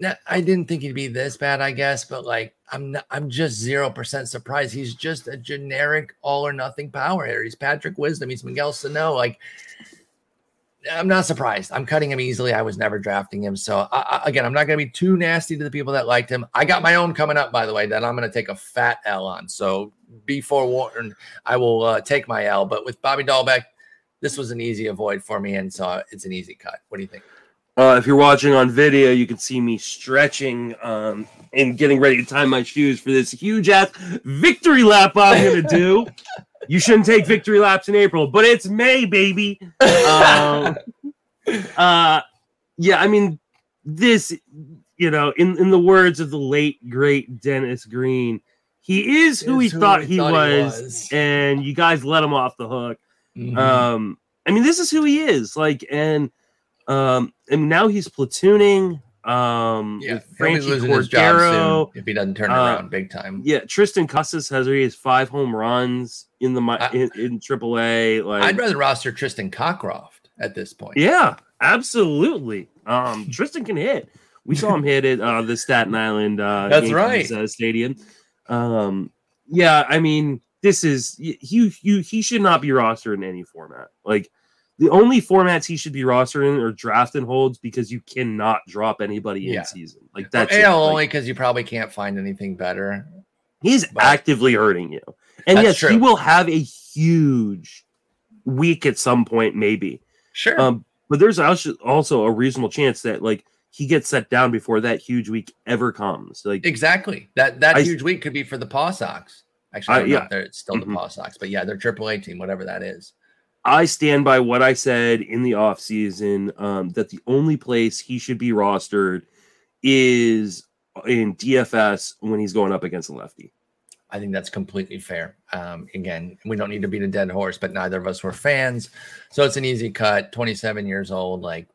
Now, I didn't think he'd be this bad, I guess, but like I'm not, I'm just zero percent surprised. He's just a generic all or nothing power hitter. He's Patrick Wisdom. He's Miguel Sano. Like I'm not surprised. I'm cutting him easily. I was never drafting him. So I, I- again, I'm not going to be too nasty to the people that liked him. I got my own coming up, by the way, that I'm going to take a fat L on. So be forewarned. I will uh, take my L. But with Bobby Dalbec, this was an easy avoid for me, and so it's an easy cut. What do you think? Uh, if you're watching on video, you can see me stretching um, and getting ready to tie my shoes for this huge ass victory lap I'm going to do. you shouldn't take victory laps in April, but it's May, baby. Um, uh, yeah, I mean, this, you know, in, in the words of the late, great Dennis Green, he is who he who thought, he, thought was, was. and you guys let him off the hook. Mhm. Um, I mean, this is who he is. Like, and um, mean, now he's platooning. Um, yeah, Franchy Cordero. if he doesn't turn Uh, around big time. Yeah, Triston Casas has he has five home runs in the I- in, in AAA. Like, I'd rather roster Tristan Cockcroft at this point. yeah, absolutely. Um, Tristan can hit. We saw him hit at uh, the Staten Island. Uh, That's Yankees, Uh, stadium. Um, yeah, I mean, this is he. You he should not be rostered in any format. Like the only formats he should be rostered in are draft and holds because you cannot drop anybody in season. Like that's. AL Like, only because you probably can't find anything better. he's but- actively hurting you. And yes, he will have a huge week at some point, maybe. Sure. Um, but there's also also a reasonable chance that like he gets set down before that huge week ever comes. Like exactly. That that I- huge week could be for the Paw Sox. Actually, I- I don't know yeah. they're still the Mhm. Paw Sox, but yeah, they're AAA team, whatever that is. I stand by what I said in the offseason um, that the only place he should be rostered is in DFS when he's going up against a lefty. I think that's completely fair. Um, again, we don't need to beat a dead horse, but neither of us were fans, so it's an easy cut. Twenty-seven years old, like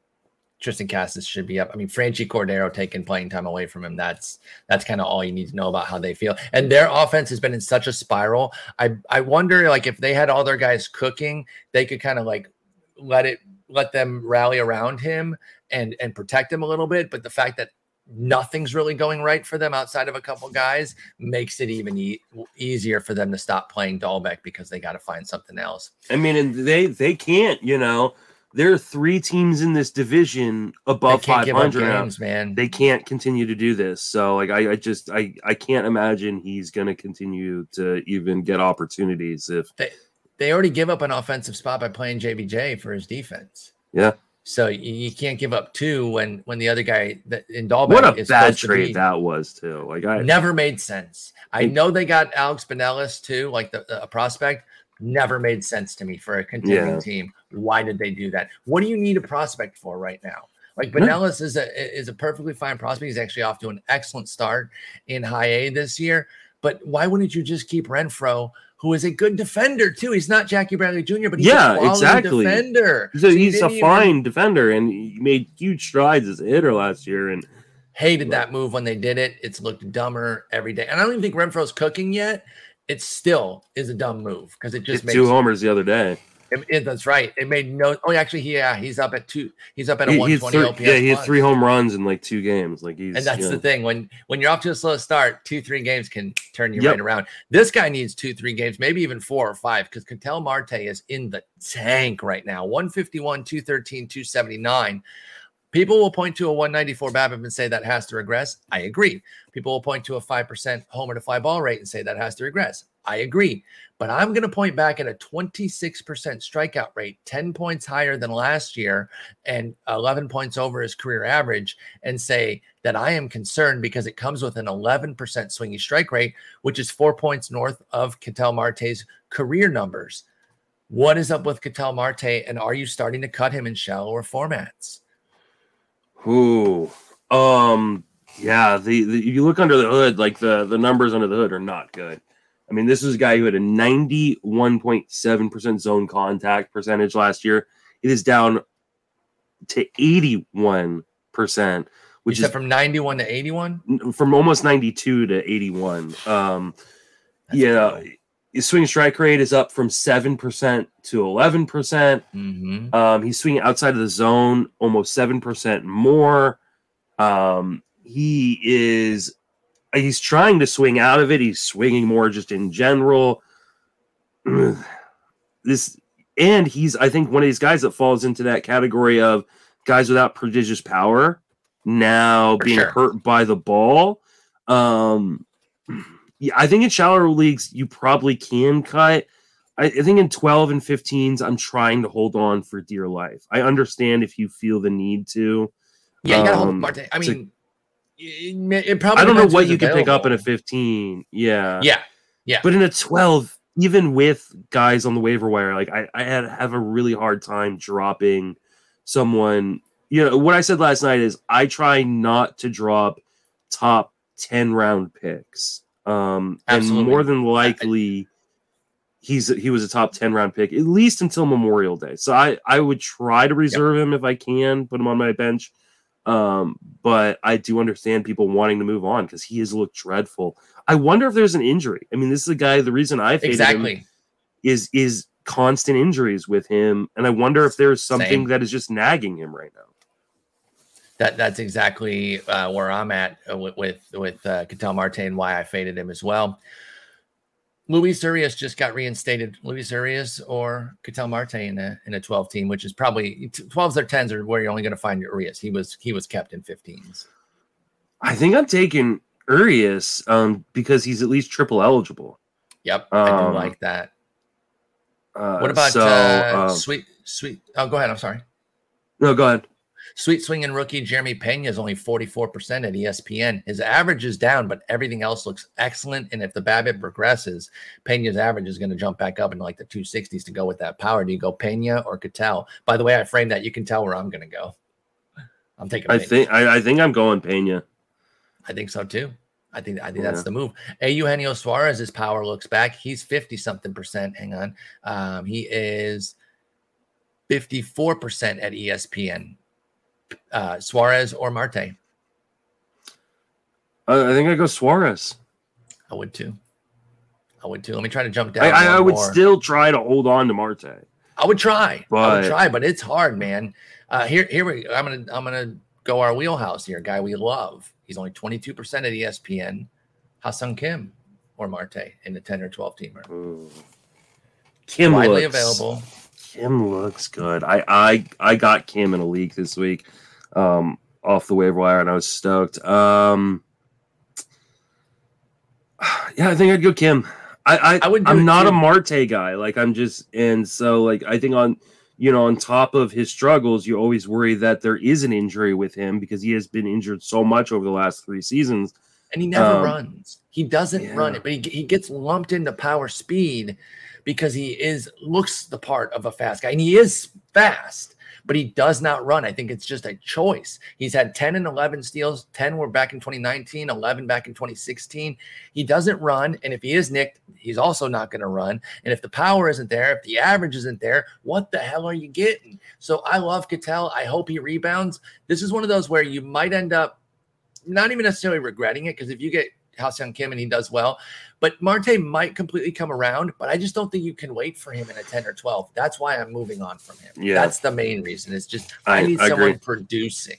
Triston Casas should be up. I mean, Franchy Cordero taking playing time away from him. That's that's kind of all you need to know about how they feel. And their offense has been in such a spiral. I I wonder like if they had all their guys cooking, they could kind of like let it let them rally around him and and protect him a little bit. But the fact that nothing's really going right for them outside of a couple guys makes it even e- easier for them to stop playing Dalbec because they got to find something else. I mean, and they they can't, you know, there are three teams in this division above can't five give up games, man. They can't continue to do this. So, like, I, I just I I can't imagine he's going to continue to even get opportunities if they they already give up an offensive spot by playing JBJ for his defense. Yeah. So you, you can't give up two when when the other guy that in Dalbec what a is bad trade that was too. Like, I never made sense. I know they got Alex Binelas too, like the a prospect. Never made sense to me for a contending Yeah. team. Why did they do that? What do you need a prospect for right now? Like Yeah. Binelas is a is a perfectly fine prospect. He's actually off to an excellent start in high A this year. But why wouldn't you just keep Renfroe, who is a good defender too? He's not Jackie Bradley Jr., but he's Yeah, a exactly. defender. he's So a, he's a didn't even- fine defender, and he made huge strides as a hitter last year. And hated that move when they did it. It's looked dumber every day. And I don't even think Renfroe's cooking yet. It still is a dumb move because it just Hit makes two homers the other day. it, it- that's right. It made no. Oh, actually, he, yeah, he's up at two. He's up at a one twenty OPS. yeah, he had three home runs in like two games. Like he's And that's the thing when when you're off to a slow start, two three games can turn you Yep. right around. This guy needs two three games, maybe even four or five, because Ketel Marte is in the tank right now. 151, 213, 279. People will point to a 194 BABIP and say that has to regress. I agree. People will point to a 5% homer to fly ball rate and say that has to regress. I agree. But I'm going to point back at a 26% strikeout rate, 10 points higher than last year and 11 points over his career average, and say that I am concerned because it comes with an 11% swinging strike rate, which is four points north of Ketel Marte's career numbers. What is up with Ketel Marte, and are you starting to cut him in shallower formats? Ooh. Um. Yeah. The, the you look under the hood, like the the numbers under the hood are not good. I mean, this is a guy who had a ninety one point seven percent zone contact percentage last year. It is down to eighty one percent, Which which you is from 91 to 81? from almost ninety two to eighty one. Um. That's yeah. His swing strike rate is up from seven percent to eleven percent. Mhm. Um, he's swinging outside of the zone almost seven percent more. Um, he is he's trying to swing out of it. He's swinging more just in general. this and he's I think one of these guys that falls into that category of guys without prodigious power now For being sure. hurt by the ball. Um, yeah, I think in shallower leagues you probably can cut. I, I think in 12 and 15s, I'm trying to hold on for dear life. I understand if you feel the need to. Yeah, you got to hold Um, Marte. I to- mean, it, may- it probably I don't know what you can pick up in a available. 15. Yeah. Yeah, But in a 12, even with guys on the waiver wire, like I, I had have a really hard time dropping someone. You know, what I said last night is I try not to drop top 10 round picks. Um, and more than likely, he's he was a top 10 round pick at least until Memorial Day. So I I would try to reserve him if I can, put him on my bench. Um, but I do understand people wanting to move on because he has looked dreadful. I wonder if there's an injury. I mean, this is a guy. The reason I faded him exactly. is is constant injuries with him, and I wonder if there's something Same. that is just nagging him right now. That that's exactly uh, where I'm at uh, with with, with uh, Ketel Marte and why I faded him as well. Luis Urias just got reinstated. Luis Urias or Ketel Marte in a in a 12 team, which is probably 12s or 10s are where you're only going to find Urias. He was he was kept in 15s. I think I'm taking Urias um, because he's at least triple eligible. Yep, I do Um, like that. Uh, What about so? uh, um, sweet sweet? Oh, go ahead. I'm sorry. no, go ahead. Sweet swinging rookie Jeremy Pena is only 44% at ESPN. His average is down, but everything else looks excellent. And if the BABIP progresses, Pena's average is going to jump back up into like the 260s to go with that power. Do you go Pena or Ketel? By the way, I framed that. You can tell where I'm going to go. I'm taking. I think I, I think I'm going Pena. I think so too. I think I think Yeah. that's the move. Hey, Eugenio Suarez, his power looks back. He's 50 something percent. Hang on. Um, he is 54% at ESPN. Uh, Suarez or Marte? I, I think I go Suarez. I would too. I would too. Let me try to jump down. I, I, I would more. still try to hold on to Marte. I would try. I But- would try, but it's hard, man. Uh, here, here we. I'm gonna, I'm gonna go our wheelhouse here. Guy we love. He's only 22 percent at ESPN. Ha-Seong Kim or Marte in the 10 or 12 teamer. Ooh. Kim Widely looks, available. Kim looks good. I I I got Kim in a league this week, um, off the waiver wire, and I was stoked. Um, yeah, I think I'd go Kim. I, I, I would. I'm not a. Marte guy. Like I'm just, and so like I think on you know on top of his struggles, you always worry that there is an injury with him because he has been injured so much over the last three seasons. and he never Um, runs. He doesn't run it, but he, he gets lumped into power speed because he is looks the part of a fast guy, and he is fast, but he does not run. I think it's just a choice. He's had 10 and 11 steals. 10 were back in 2019, 11 back in 2016. He doesn't run, and if he is nicked, he's also not going to run. And if the power isn't there, if the average isn't there, what the hell are you getting? So I love Ketel. I hope he rebounds. This is one of those where you might end up not even necessarily regretting it because if you get Ha-Seong Kim and he does well. But Marte might completely come around, but I just don't think you can wait for him in a 10 or 12. That's why I'm moving on from him. Yeah. That's the main reason. It's just I, I- need I someone agree. producing.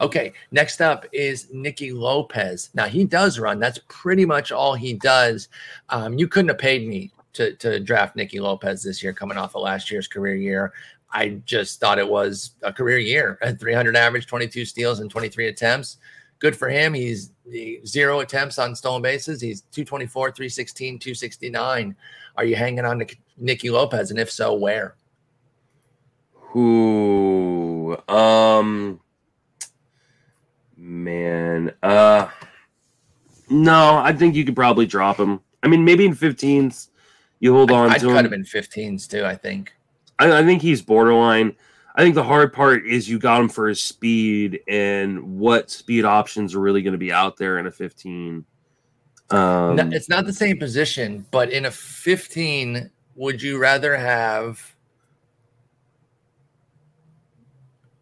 Okay, next up is Nicky Lopez. Now he does run. That's pretty much all he does. Um, you couldn't have paid me to, to draft Nicky Lopez this year, coming off of last year's career year. I just thought it was a career year at 300 average, 22 steals, and 23 attempts. Good for him. He's the zero attempts on stolen bases. He's 224, 316, 269. Are you hanging on to Nicky Lopez? And if so, where? Who? Um, man. Uh, no, I think you could probably drop him. I mean, maybe in 15s, you hold on I'd to cut him. him in 15s too, I think. I, I think he's borderline. I think the hard part is you got him for his speed and what speed options are really going to be out there in a 15. Um, No, it's not the same position, but in a 15, would you rather have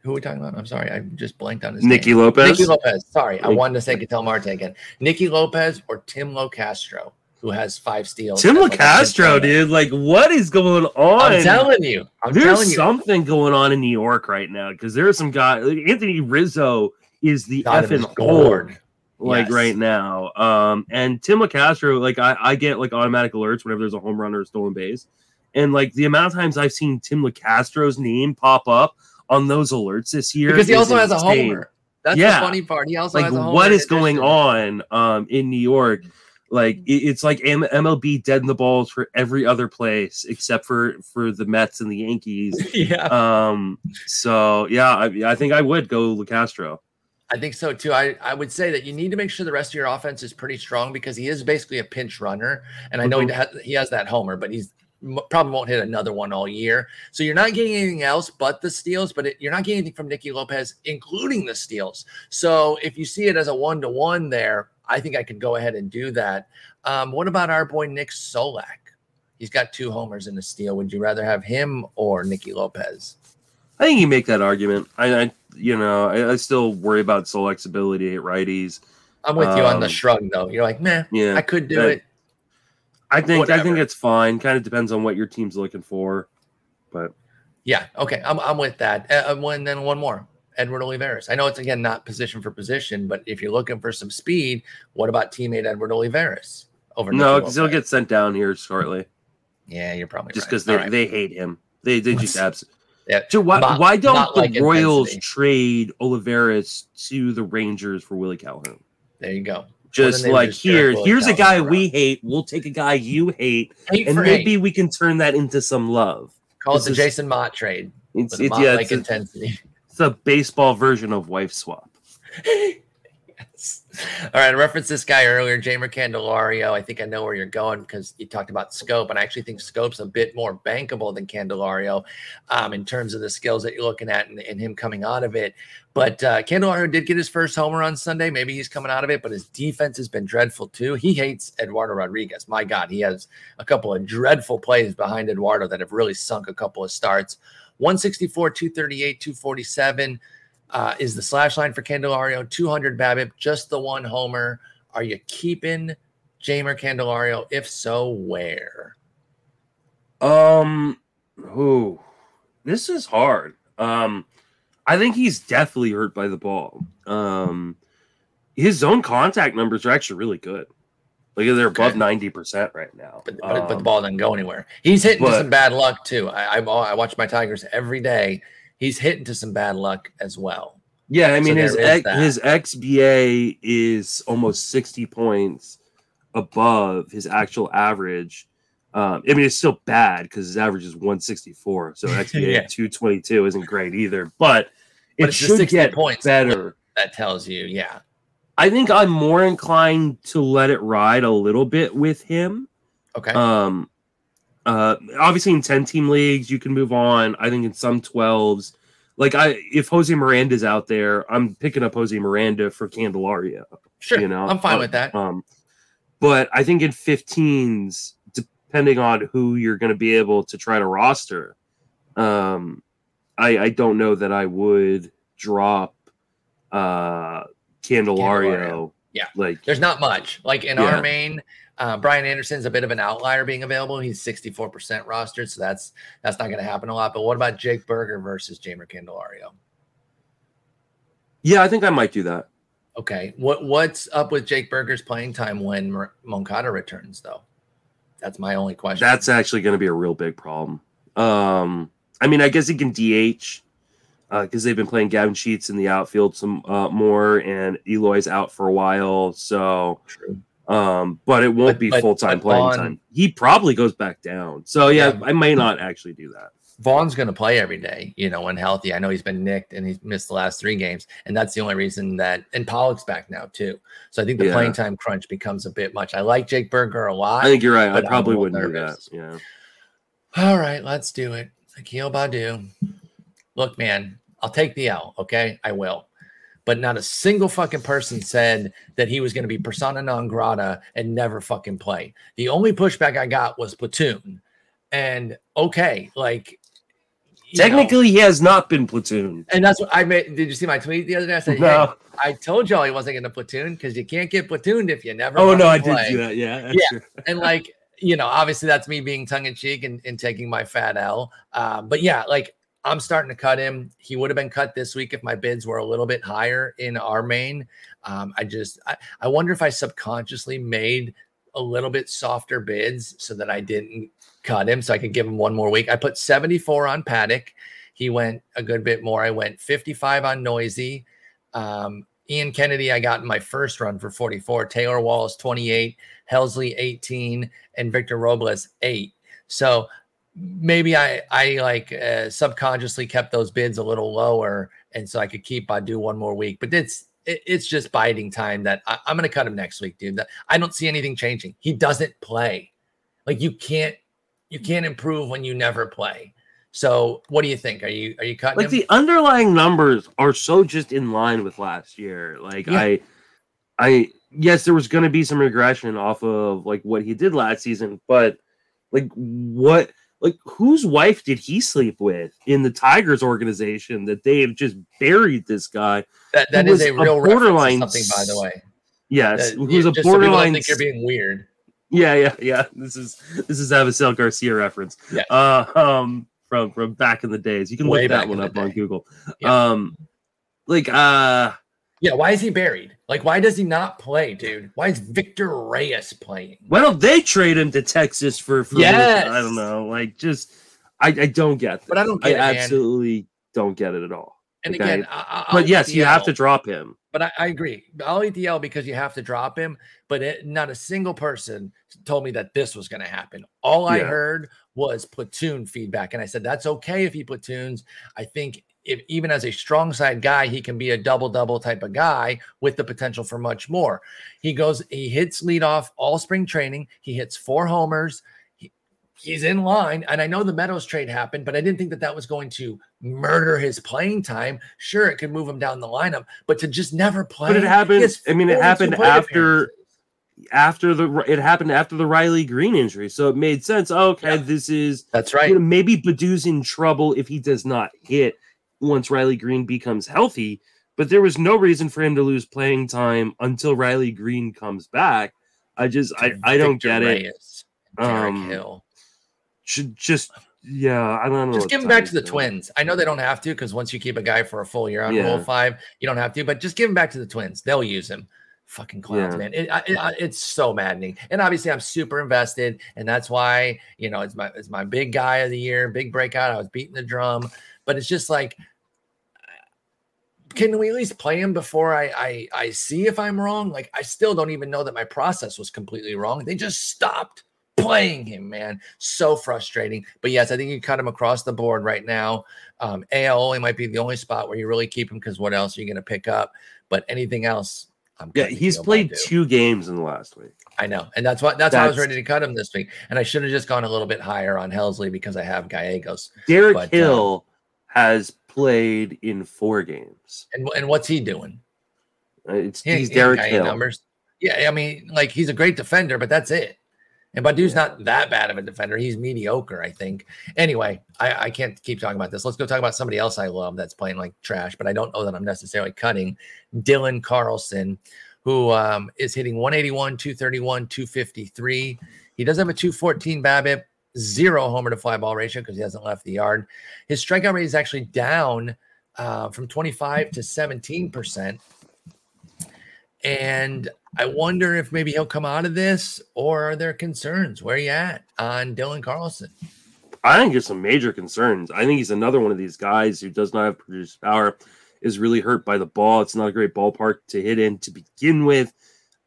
who are we talking about? I'm sorry, I just blanked on his Nicky name. Lopez. Nicky Lopez. Sorry, I wanted to say Ketel Marte again. Nicky Lopez or Tim Locastro, who has five steals. Tim and like a Castro, 10 dude. Like, what is going on? I'm telling you. I'm There's telling you. something going on in New York right now because there are some guys. Like Anthony Rizzo is the Donovan effing gourd, like Yes. right now. Um, and Tim Locastro, like I, I get like automatic alerts whenever there's a home run or a stolen base, and like the amount of times I've seen Tim Locastro's name pop up on those alerts this year Because he also has a homer. That's Yeah. the funny part. He also Like, has a homer. what is going on um in New York? Like it's like MLB dead in the balls for every other place except for for the Mets and the Yankees. yeah. Um. So yeah, I, I think I would go Locastro. I think so too. I, I would say that you need to make sure the rest of your offense is pretty strong because he is basically a pinch runner, and I know he has he has that homer, but he's probably won't hit another one all year. So you're not getting anything else but the steals, but it, you're not getting anything from Nicky Lopez, including the steals. So if you see it as a one to one there, I think I could go ahead and do that. Um, what about our boy Nick Solak? He's got two homers and a steal. Would you rather have him or Nicky Lopez? I think you make that argument. I, I you know, I, I still worry about Solak's ability to hit righties. I'm with you on the Um, shrug though. You're like, man, Yeah, I could do that- it. I think I think it's fine. Kind of depends on what your team's looking for. But Yeah. Okay. I'm, I'm with that. Uh, uh, one then one more. Edward Olivares. I know it's again not position for position, but if you're looking for some speed, what about teammate Edward Olivares over? no, because he'll get sent down here shortly, Yeah, you're probably just because All they right. they hate him. They they just abs. Yeah. So why Not- why don't the like Royals intensity. trade Olivares to the Rangers for Willie Calhoun? There you go. Just like just here, here's a guy around. we hate. We'll take a guy you hate, Hate and maybe hate. we can turn that into some love. Call it the Jason Mott trade It's it's Mott yeah, like it's intensity. It's a baseball version of wife swap. yes. All right. I referenced this guy earlier, Jeimer Candelario. I think I know where you're going because you talked about Schoop, and I actually think Schoop's a bit more bankable than Candelario um, in terms of the skills that you're looking at and, and him coming out of it. But uh, Candelario did get his first homer on Sunday. Maybe he's coming out of it, but his defense has been dreadful too. He hates Eduardo Rodriguez. My God, he has a couple of dreadful plays behind Eduardo that have really sunk a couple of starts. 164, 238, 247 uh, is the slash line for Candelario. 200 BABIP, just the one homer. Are you keeping Jeimer Candelario? If so, where? Um, who? This is hard. Um, I think he's definitely hurt by the ball. Um, his zone contact numbers are actually really good. Like they're above Okay. ninety percent right now. But, but, but the Um, ball doesn't go anywhere. He's hitting to some bad luck too. I, I I watch my Tigers every day. He's hitting to some bad luck as well. Yeah, I So mean his there is his XBA is almost sixty points above his actual average. Um, I mean it's still bad because his average is one sixty four, so XBA Yeah. two twenty two isn't great either. But it But it's should 60 get points. better. That tells you, yeah. I think I'm more inclined to let it ride a little bit with him. Okay. Um, uh, obviously in ten team leagues you can move on. I think in some twelves, like I, if Jose Miranda's out there, I'm picking up Jose Miranda for Candelario. sure. you know, I'm fine uh, with that. Um, but I think in 15s, depending on who you're going to be able to try to roster, um, I, I don't know that I would drop uh Candelario. Yeah. like There's not much. Like in Yeah. our main, uh, Brian Anderson's a bit of an outlier being available. He's 64% rostered, so that's that's not going to happen a lot. But what about Jake Burger versus Jeimer Candelario? yeah, I think I might do that. Okay, what what's up with Jake Burger's playing time when Mer- Moncada returns, though? That's my only question. That's actually going to be a real big problem. Um, I mean, I guess he can DH because they've been playing Gavin Sheets in the outfield some uh, more, and Eloy's out for a while. So, true. um, but it won't But- be full time playing Vaughn- time. He probably goes back down. So yeah, Yeah. I may not actually do that. Vaughn's going to play every day, you know, when healthy. I know he's been nicked and he's missed the last three games, and that's the only reason that. And Pollock's back now too, so I think the Yeah. playing time crunch becomes a bit much. I like Jake Burger a lot. I think you're right. I but I'm a probably wouldn't nervous. do that. Yeah. All right, let's do it. Akil Baddoo. Look, man, I'll take the L. Okay, I will. But not a single fucking person said that he was going to be persona non grata and never fucking play. The only pushback I got was platoon. And okay, like you know, Technically, he has not been platoon. and that's what I made. Did you see my tweet the other day? I said, No. "Hey, I told y'all he wasn't going to platoon because you can't get platooned if you never." Oh no, I fucking did do that. Yeah. Yeah. true. and like you know obviously that's me being tongue-in-cheek and, and taking my fat l um, but yeah like i'm starting to cut him he would have been cut this week if my bids were a little bit higher in our main um, i just I, I wonder if i subconsciously made a little bit softer bids so that i didn't cut him so i could give him one more week i put 74 on paddack he went a good bit more i went 55 on noisy um, Ian Kennedy, I got in my first run for 44. Taylor Wallace, 28. Helsley, 18. And Victor Robles, 8. So maybe I, I like uh, subconsciously kept those bids a little lower. And so I could keep Baddoo one more week. But it's, it, it's just biding time that I, I'm going to cut him next week, dude. That- I don't see anything changing. He doesn't play. Like you can't, you can't improve when you never play. So what do you think? Are you, are you cutting like him? the underlying numbers are so just in line with last year. Like Yeah. I, I yes, there was going to be some regression off of like what he did last season, but like what, like whose wife did he sleep with in the Tigers organization that they have just buried this guy? That that is a a real to borderline something, by the way. Yes, Uh, who's a just so borderline. think you're being weird. yeah, yeah, yeah. This is this is Avisail Garcia reference. Yeah. Uh, um, from from back in the days. You can Way look that one up on. Google. Yeah. Um, like uh. Yeah, why is he buried? Like, why does he not play, dude? Why is Victor Reyes playing? Why don't they trade him to Texas for? for Yes! I don't know. Like, just I, I don't get. This. But I don't I get it, man. absolutely don't get it at all. And okay. again, I, I- But yes, you have to drop him. But I, I agree. I'll eat the L because you have to drop him. But it, not a single person told me that this was going to happen. All I Yeah. heard was platoon feedback, and I said that's okay if he platoons. I think if even as a strong side guy, he can be a double double type of guy with the potential for much more. He goes, he hits leadoff all spring training. He hits four homers. He- he's in line, and I know the Meadows trade happened, but I didn't think that that was going to murder his playing time. Sure, it could move him down the lineup, but to just never play. But it happened. I mean, it happened after after the it happened after the Riley Greene injury, so it made sense. Okay, Yeah. this is That's right. you know, maybe Baddoo's in trouble if he does not hit once Riley Greene becomes healthy. But there was no reason for him to lose playing time until Riley Greene comes back. I just I, I don't Victor get it. Reyes, Derek Um, Hill. Should just yeah, I don't know. Just give him back to the. Twins. I know they don't have to because once you keep a guy for a full year on Yeah. Rule Five, you don't have to. But just give him back to the Twins. They'll use him. Fucking clowns, Yeah. man. It, I- it, it's so maddening. And obviously, I'm super invested, and that's why you know it's my it's my big guy of the year, big breakout. I was beating the drum, but it's just like, can we at least play him before I I I see if I'm wrong? Like I still don't even know that my process was completely wrong. They just stopped playing him, man. So frustrating. But yes, I think you cut him across the board right now. Um, AL only might be the only spot where you really keep him because what else are you going to pick up? But anything else, I'm Yeah, he's played two games in the last week. I know, and that's why that's, why I was ready to cut him this week. And I should have just gone a little bit higher on Helsley because I have Gallegos. Derek But, uh, Hill has played in four games. And and what's he doing? Uh, It's He he's he Derek Hill. numbers. Yeah, I mean, like he's a great defender, but that's it. And Baddoo's not that bad of a defender. He's mediocre, I think. Anyway, I, I can't keep talking about this. Let's go talk about somebody else I love that's playing like trash, but I don't know that I'm necessarily cutting. Dylan Carlson, who um, is hitting 181, 231, 253. He does have a 214 BABIP, zero homer to fly ball ratio because he hasn't left the yard. His strikeout rate is actually down uh, from 25 to 17 percent. And I wonder if maybe he'll come out of this, or are there concerns? Where are you at on Dylan Carlson? I think there's some major concerns. I think he's another one of these guys who does not have produced power, is really hurt by the ball. It's not a great ballpark to hit in to begin with.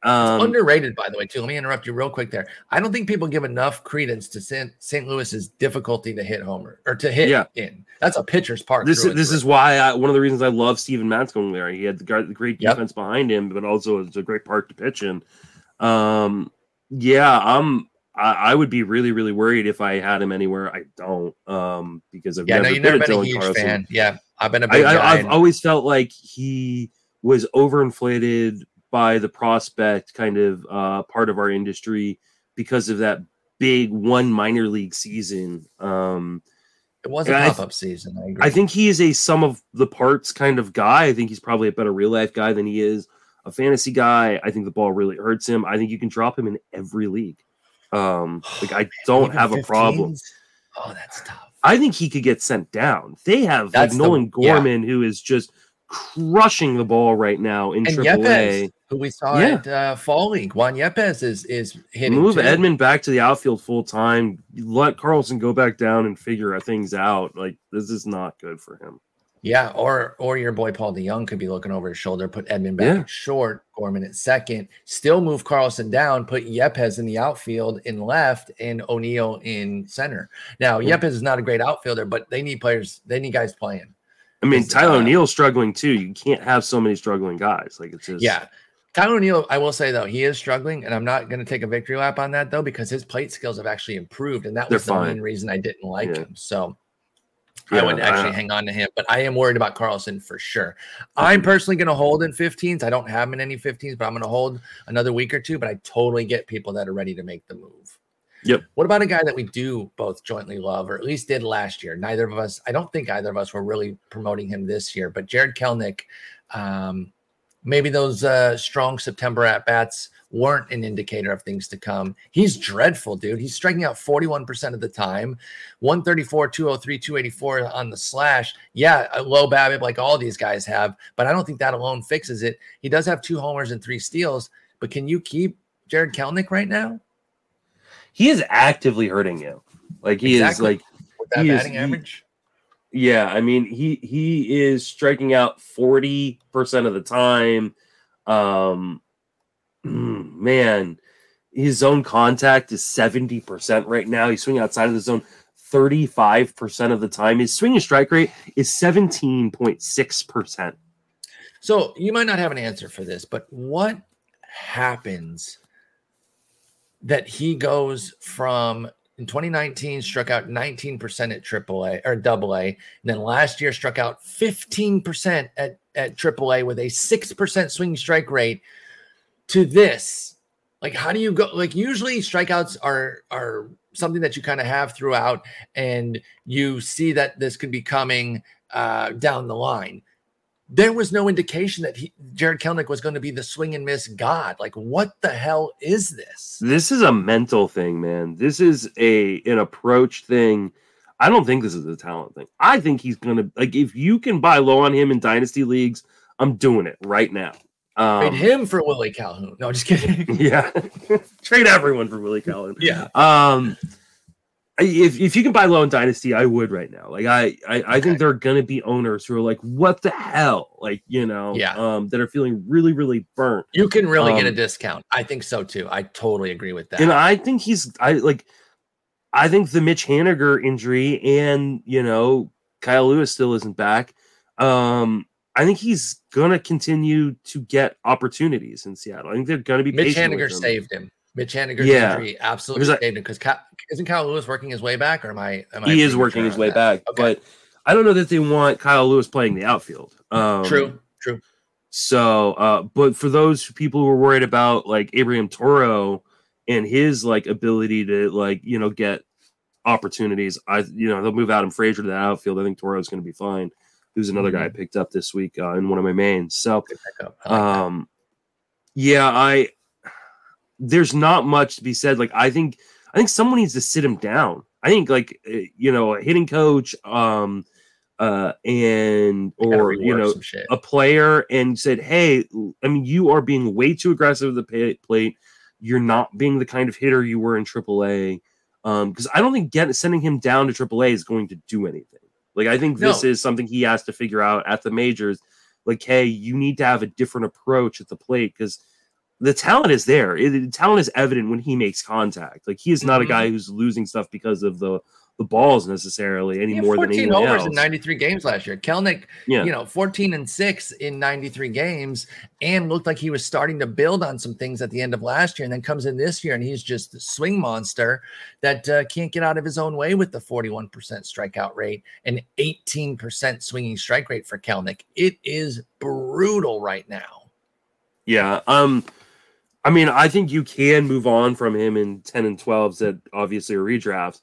Um, underrated, by the way, too. Let me interrupt you real quick there. I don't think people give enough credence to St. Louis's difficulty to hit homer or to hit yeah. in. That's a pitcher's park. This is this is why I, one of the reasons I love Steven Matz going there. He had the, the great defense yep. behind him, but also it's a great park to pitch in. Um, yeah, I'm. I, I, would be really, really worried if I had him anywhere. I don't, um, because I've yeah, never no, you've never been, a huge Carlson. fan. Yeah, I've been a big. I, have always felt like he was overinflated by the prospect kind of uh, part of our industry because of that big one minor league season. Um, it was a pop up season. I, agree. I think he is a sum of the parts kind of guy. I think he's probably a better real life guy than he is a fantasy guy. I think the ball really hurts him. I think you can drop him in every league. Um, like I don't have 15s? a problem. Oh, that's tough. I think he could get sent down. They have that's like Nolan the, Gorman, yeah. who is just crushing the ball right now in and AAA. Yepez, who we saw yeah. at uh, Fall League. Juan Yepez is is hitting. Move too. Edman back to the outfield full time. Let Carlson go back down and figure things out. Like this is not good for him. Yeah, or or your boy Paul DeJong could be looking over his shoulder, put Edman back yeah. short, Gorman at second, still move Carlson down, put Yepes in the outfield in left, and O'Neill in center. Now yeah. Yepez is not a great outfielder, but they need players, they need guys playing. I mean, Tyler uh, O'Neill's struggling too. You can't have so many struggling guys. Like it's just yeah. Tyler O'Neill, I will say though, he is struggling, and I'm not going to take a victory lap on that though because his plate skills have actually improved, and that was the main reason I didn't like yeah. him. So yeah, I wouldn't actually uh, hang on to him, but I am worried about Carlson for sure. I'm personally going to hold in 15s. I don't have him in any 15s, but I'm going to hold another week or two. But I totally get people that are ready to make the move. Yep. What about a guy that we do both jointly love, or at least did last year? Neither of us, I don't think either of us were really promoting him this year, but Jarred Kelenic, um, maybe those uh, strong September at bats weren't an indicator of things to come. He's dreadful, dude. He's striking out 41% of the time, 134, 203, 284 on the slash. Yeah, a low BABIP like all these guys have, but I don't think that alone fixes it. He does have two homers and three steals, but can you keep Jarred Kelenic right now? he is actively hurting you. Like he exactly. is like With that batting is, average. He, yeah, I mean he he is striking out forty percent of the time. Um, man, his zone contact is seventy percent right now. He's swinging outside of the zone. 35% of the time. His swing and strike rate is 17.6%. So you might not have an answer for this, but what happens that he goes from in 2019 struck out 19% at AAA or double A, and then last year struck out 15% at, at AAA with a 6% swing strike rate to this. Like, how do you go? Like, usually strikeouts are are something that you kind of have throughout, and you see that this could be coming uh, down the line there was no indication that he, Jarred Kelenic was going to be the swing and miss god. Like, what the hell is this? This is a mental thing, man. This is a an approach thing. I don't think this is a talent thing. I think he's gonna like if you can buy low on him in dynasty leagues, I'm doing it right now. Um, Trade him for Willie Calhoun. No, just kidding. Yeah, trade everyone for Willie Calhoun. Yeah. Um, if, if you can buy low in dynasty i would right now. Like i i, I okay. think there are gonna be owners who are like what the hell? Like you know yeah. um that are feeling really really burnt. You can really um, get a um, discount. I think so too. I totally agree with that. And i think he's i like i think the mitch haniger injury and you know kyle lewis still isn't back. Um i think he's gonna continue to get opportunities in seattle. I think they're gonna be mitch haniger saved him Mitch Haniger's yeah. injury absolutely because isn't Kyle Lewis working his way back, or am I? Am he I is working his way that? back, okay. but I don't know that they want Kyle Lewis playing the outfield. Um, true, true. So, uh, but for those people who are worried about like Abraham Toro and his like ability to like you know get opportunities, I you know they'll move Adam Frazier to the outfield. I think Toro is going to be fine. Who's another mm-hmm. guy I picked up this week uh, in one of my mains. So, um, Yeah, I there's not much to be said. Like I think I think someone needs to sit him down. I think like uh, you know a hitting coach, um, uh, and or you know a player and said, hey, I mean you are being way too aggressive at the plate. You're not being the kind of hitter you were in AAA. Um, because I don't think getting sending him down to AAA is going to do anything. Like I think this no. is something he has to figure out at the majors. Like, hey, you need to have a different approach at the plate because the talent is there. It, the talent is evident when he makes contact. Like he is not mm-hmm. a guy who's losing stuff because of the the balls necessarily any more than anyone homers else. in 93 games last year. Kelenic, yeah. you know, 14 and 6 in 93 games and looked like he was starting to build on some things at the end of last year and then comes in this year and he's just a swing monster that uh, can't get out of his own way with the 41% strikeout rate and 18% swinging strike rate for Kelenic. It is brutal right now. Yeah. Um I mean, I think you can move on from him in 10 and 12s that obviously are redrafts.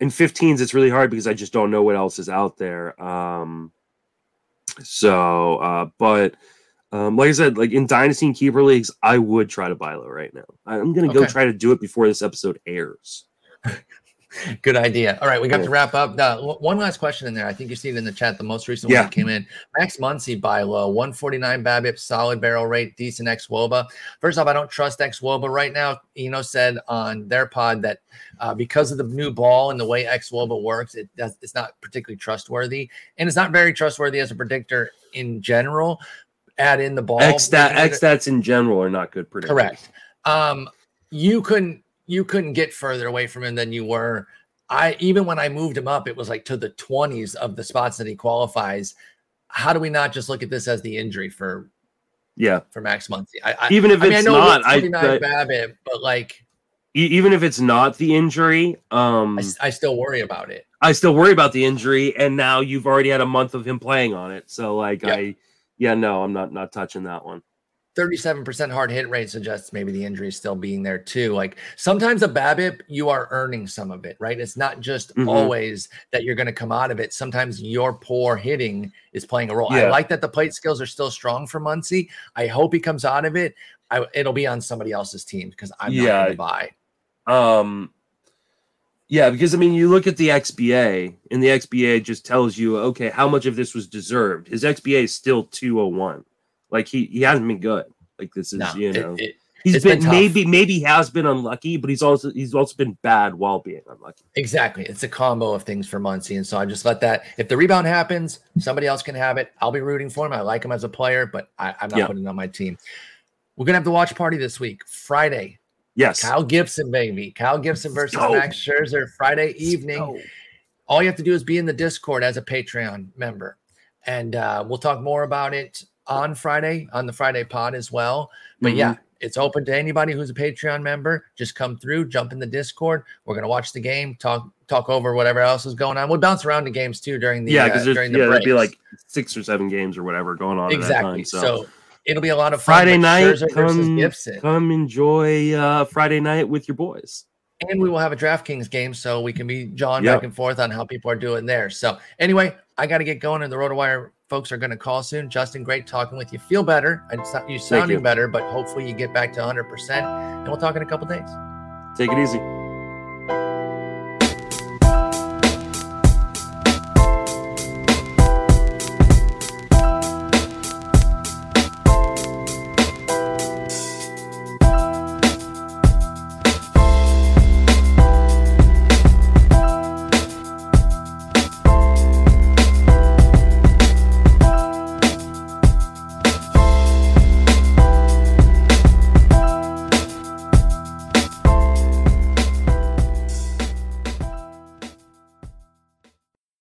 In 15s, it's really hard because I just don't know what else is out there. Um, so, uh, but um, like I said, like in Dynasty and Keeper Leagues, I would try to buy low right now. I'm going to okay. go try to do it before this episode airs. Good idea. All right, we got to wrap up. Uh, one last question in there. I think you see it in the chat. The most recent yeah. one that came in. Max Muncy buy low, 149 BABIP, solid barrel rate, decent xwOBA. First off, I don't trust xwOBA right now. Eno said on their pod that uh, because of the new ball and the way xwOBA works, it does, it's not particularly trustworthy, and it's not very trustworthy as a predictor in general. Add in the ball. X that X stats in general are not good predictors. Correct. Um, you couldn't you couldn't get further away from him than you were. I even when I moved him up, it was like to the 20s of the spots that he qualifies. How do we not just look at this as the injury for yeah for Max Muncy? I, I, even if I it's mean, I not, I but, BABIP, but like even if it's not the injury, um, I, I still worry about it. I still worry about the injury, and now you've already had a month of him playing on it. So like yep. I, yeah, no, I'm not not touching that one. 37% hard hit rate suggests maybe the injury is still being there too. Like sometimes a BABIP, you are earning some of it, right? It's not just mm-hmm. always that you're going to come out of it. Sometimes your poor hitting is playing a role. Yeah. I like that the plate skills are still strong for Muncy. I hope he comes out of it. I, it'll be on somebody else's team because I'm yeah. not going to buy. Um, yeah, because I mean, you look at the XBA, and the XBA just tells you, okay, how much of this was deserved. His XBA is still 201. Like he he hasn't been good. Like this is no, you know. It, it, He's been, been maybe maybe has been unlucky, but he's also he's also been bad while being unlucky. Exactly, it's a combo of things for Muncy, and so I just let that. If the rebound happens, somebody else can have it. I'll be rooting for him. I like him as a player, but I, am not yeah. putting on my team. We're gonna have the watch party this week, Friday. Yes, Kyle Gibson, baby, Kyle Gibson versus Max Scherzer, Friday evening. All you have to do is be in the Discord as a Patreon member, and uh, we'll talk more about it on Friday on the Friday pod as well. But mm-hmm. yeah, it's open to anybody who's a Patreon member. Just come through, jump in the Discord. We're gonna watch the game, talk talk over whatever else is going on. We'll bounce around the games too during the yeah, because uh, during the yeah, there'd be like six or seven games or whatever going on exactly. Time, so. so. it'll be a lot of fun. Friday night, come, come enjoy uh, Friday night with your boys. And we will have a DraftKings game, so we can be John yep. back and forth on how people are doing there. So anyway, I got to get going, and the RotoWire folks are going to call soon. Justin, great talking with you. Feel better. You sounding you. better, but hopefully you get back to 100%. And we'll talk in a couple days. Take it easy.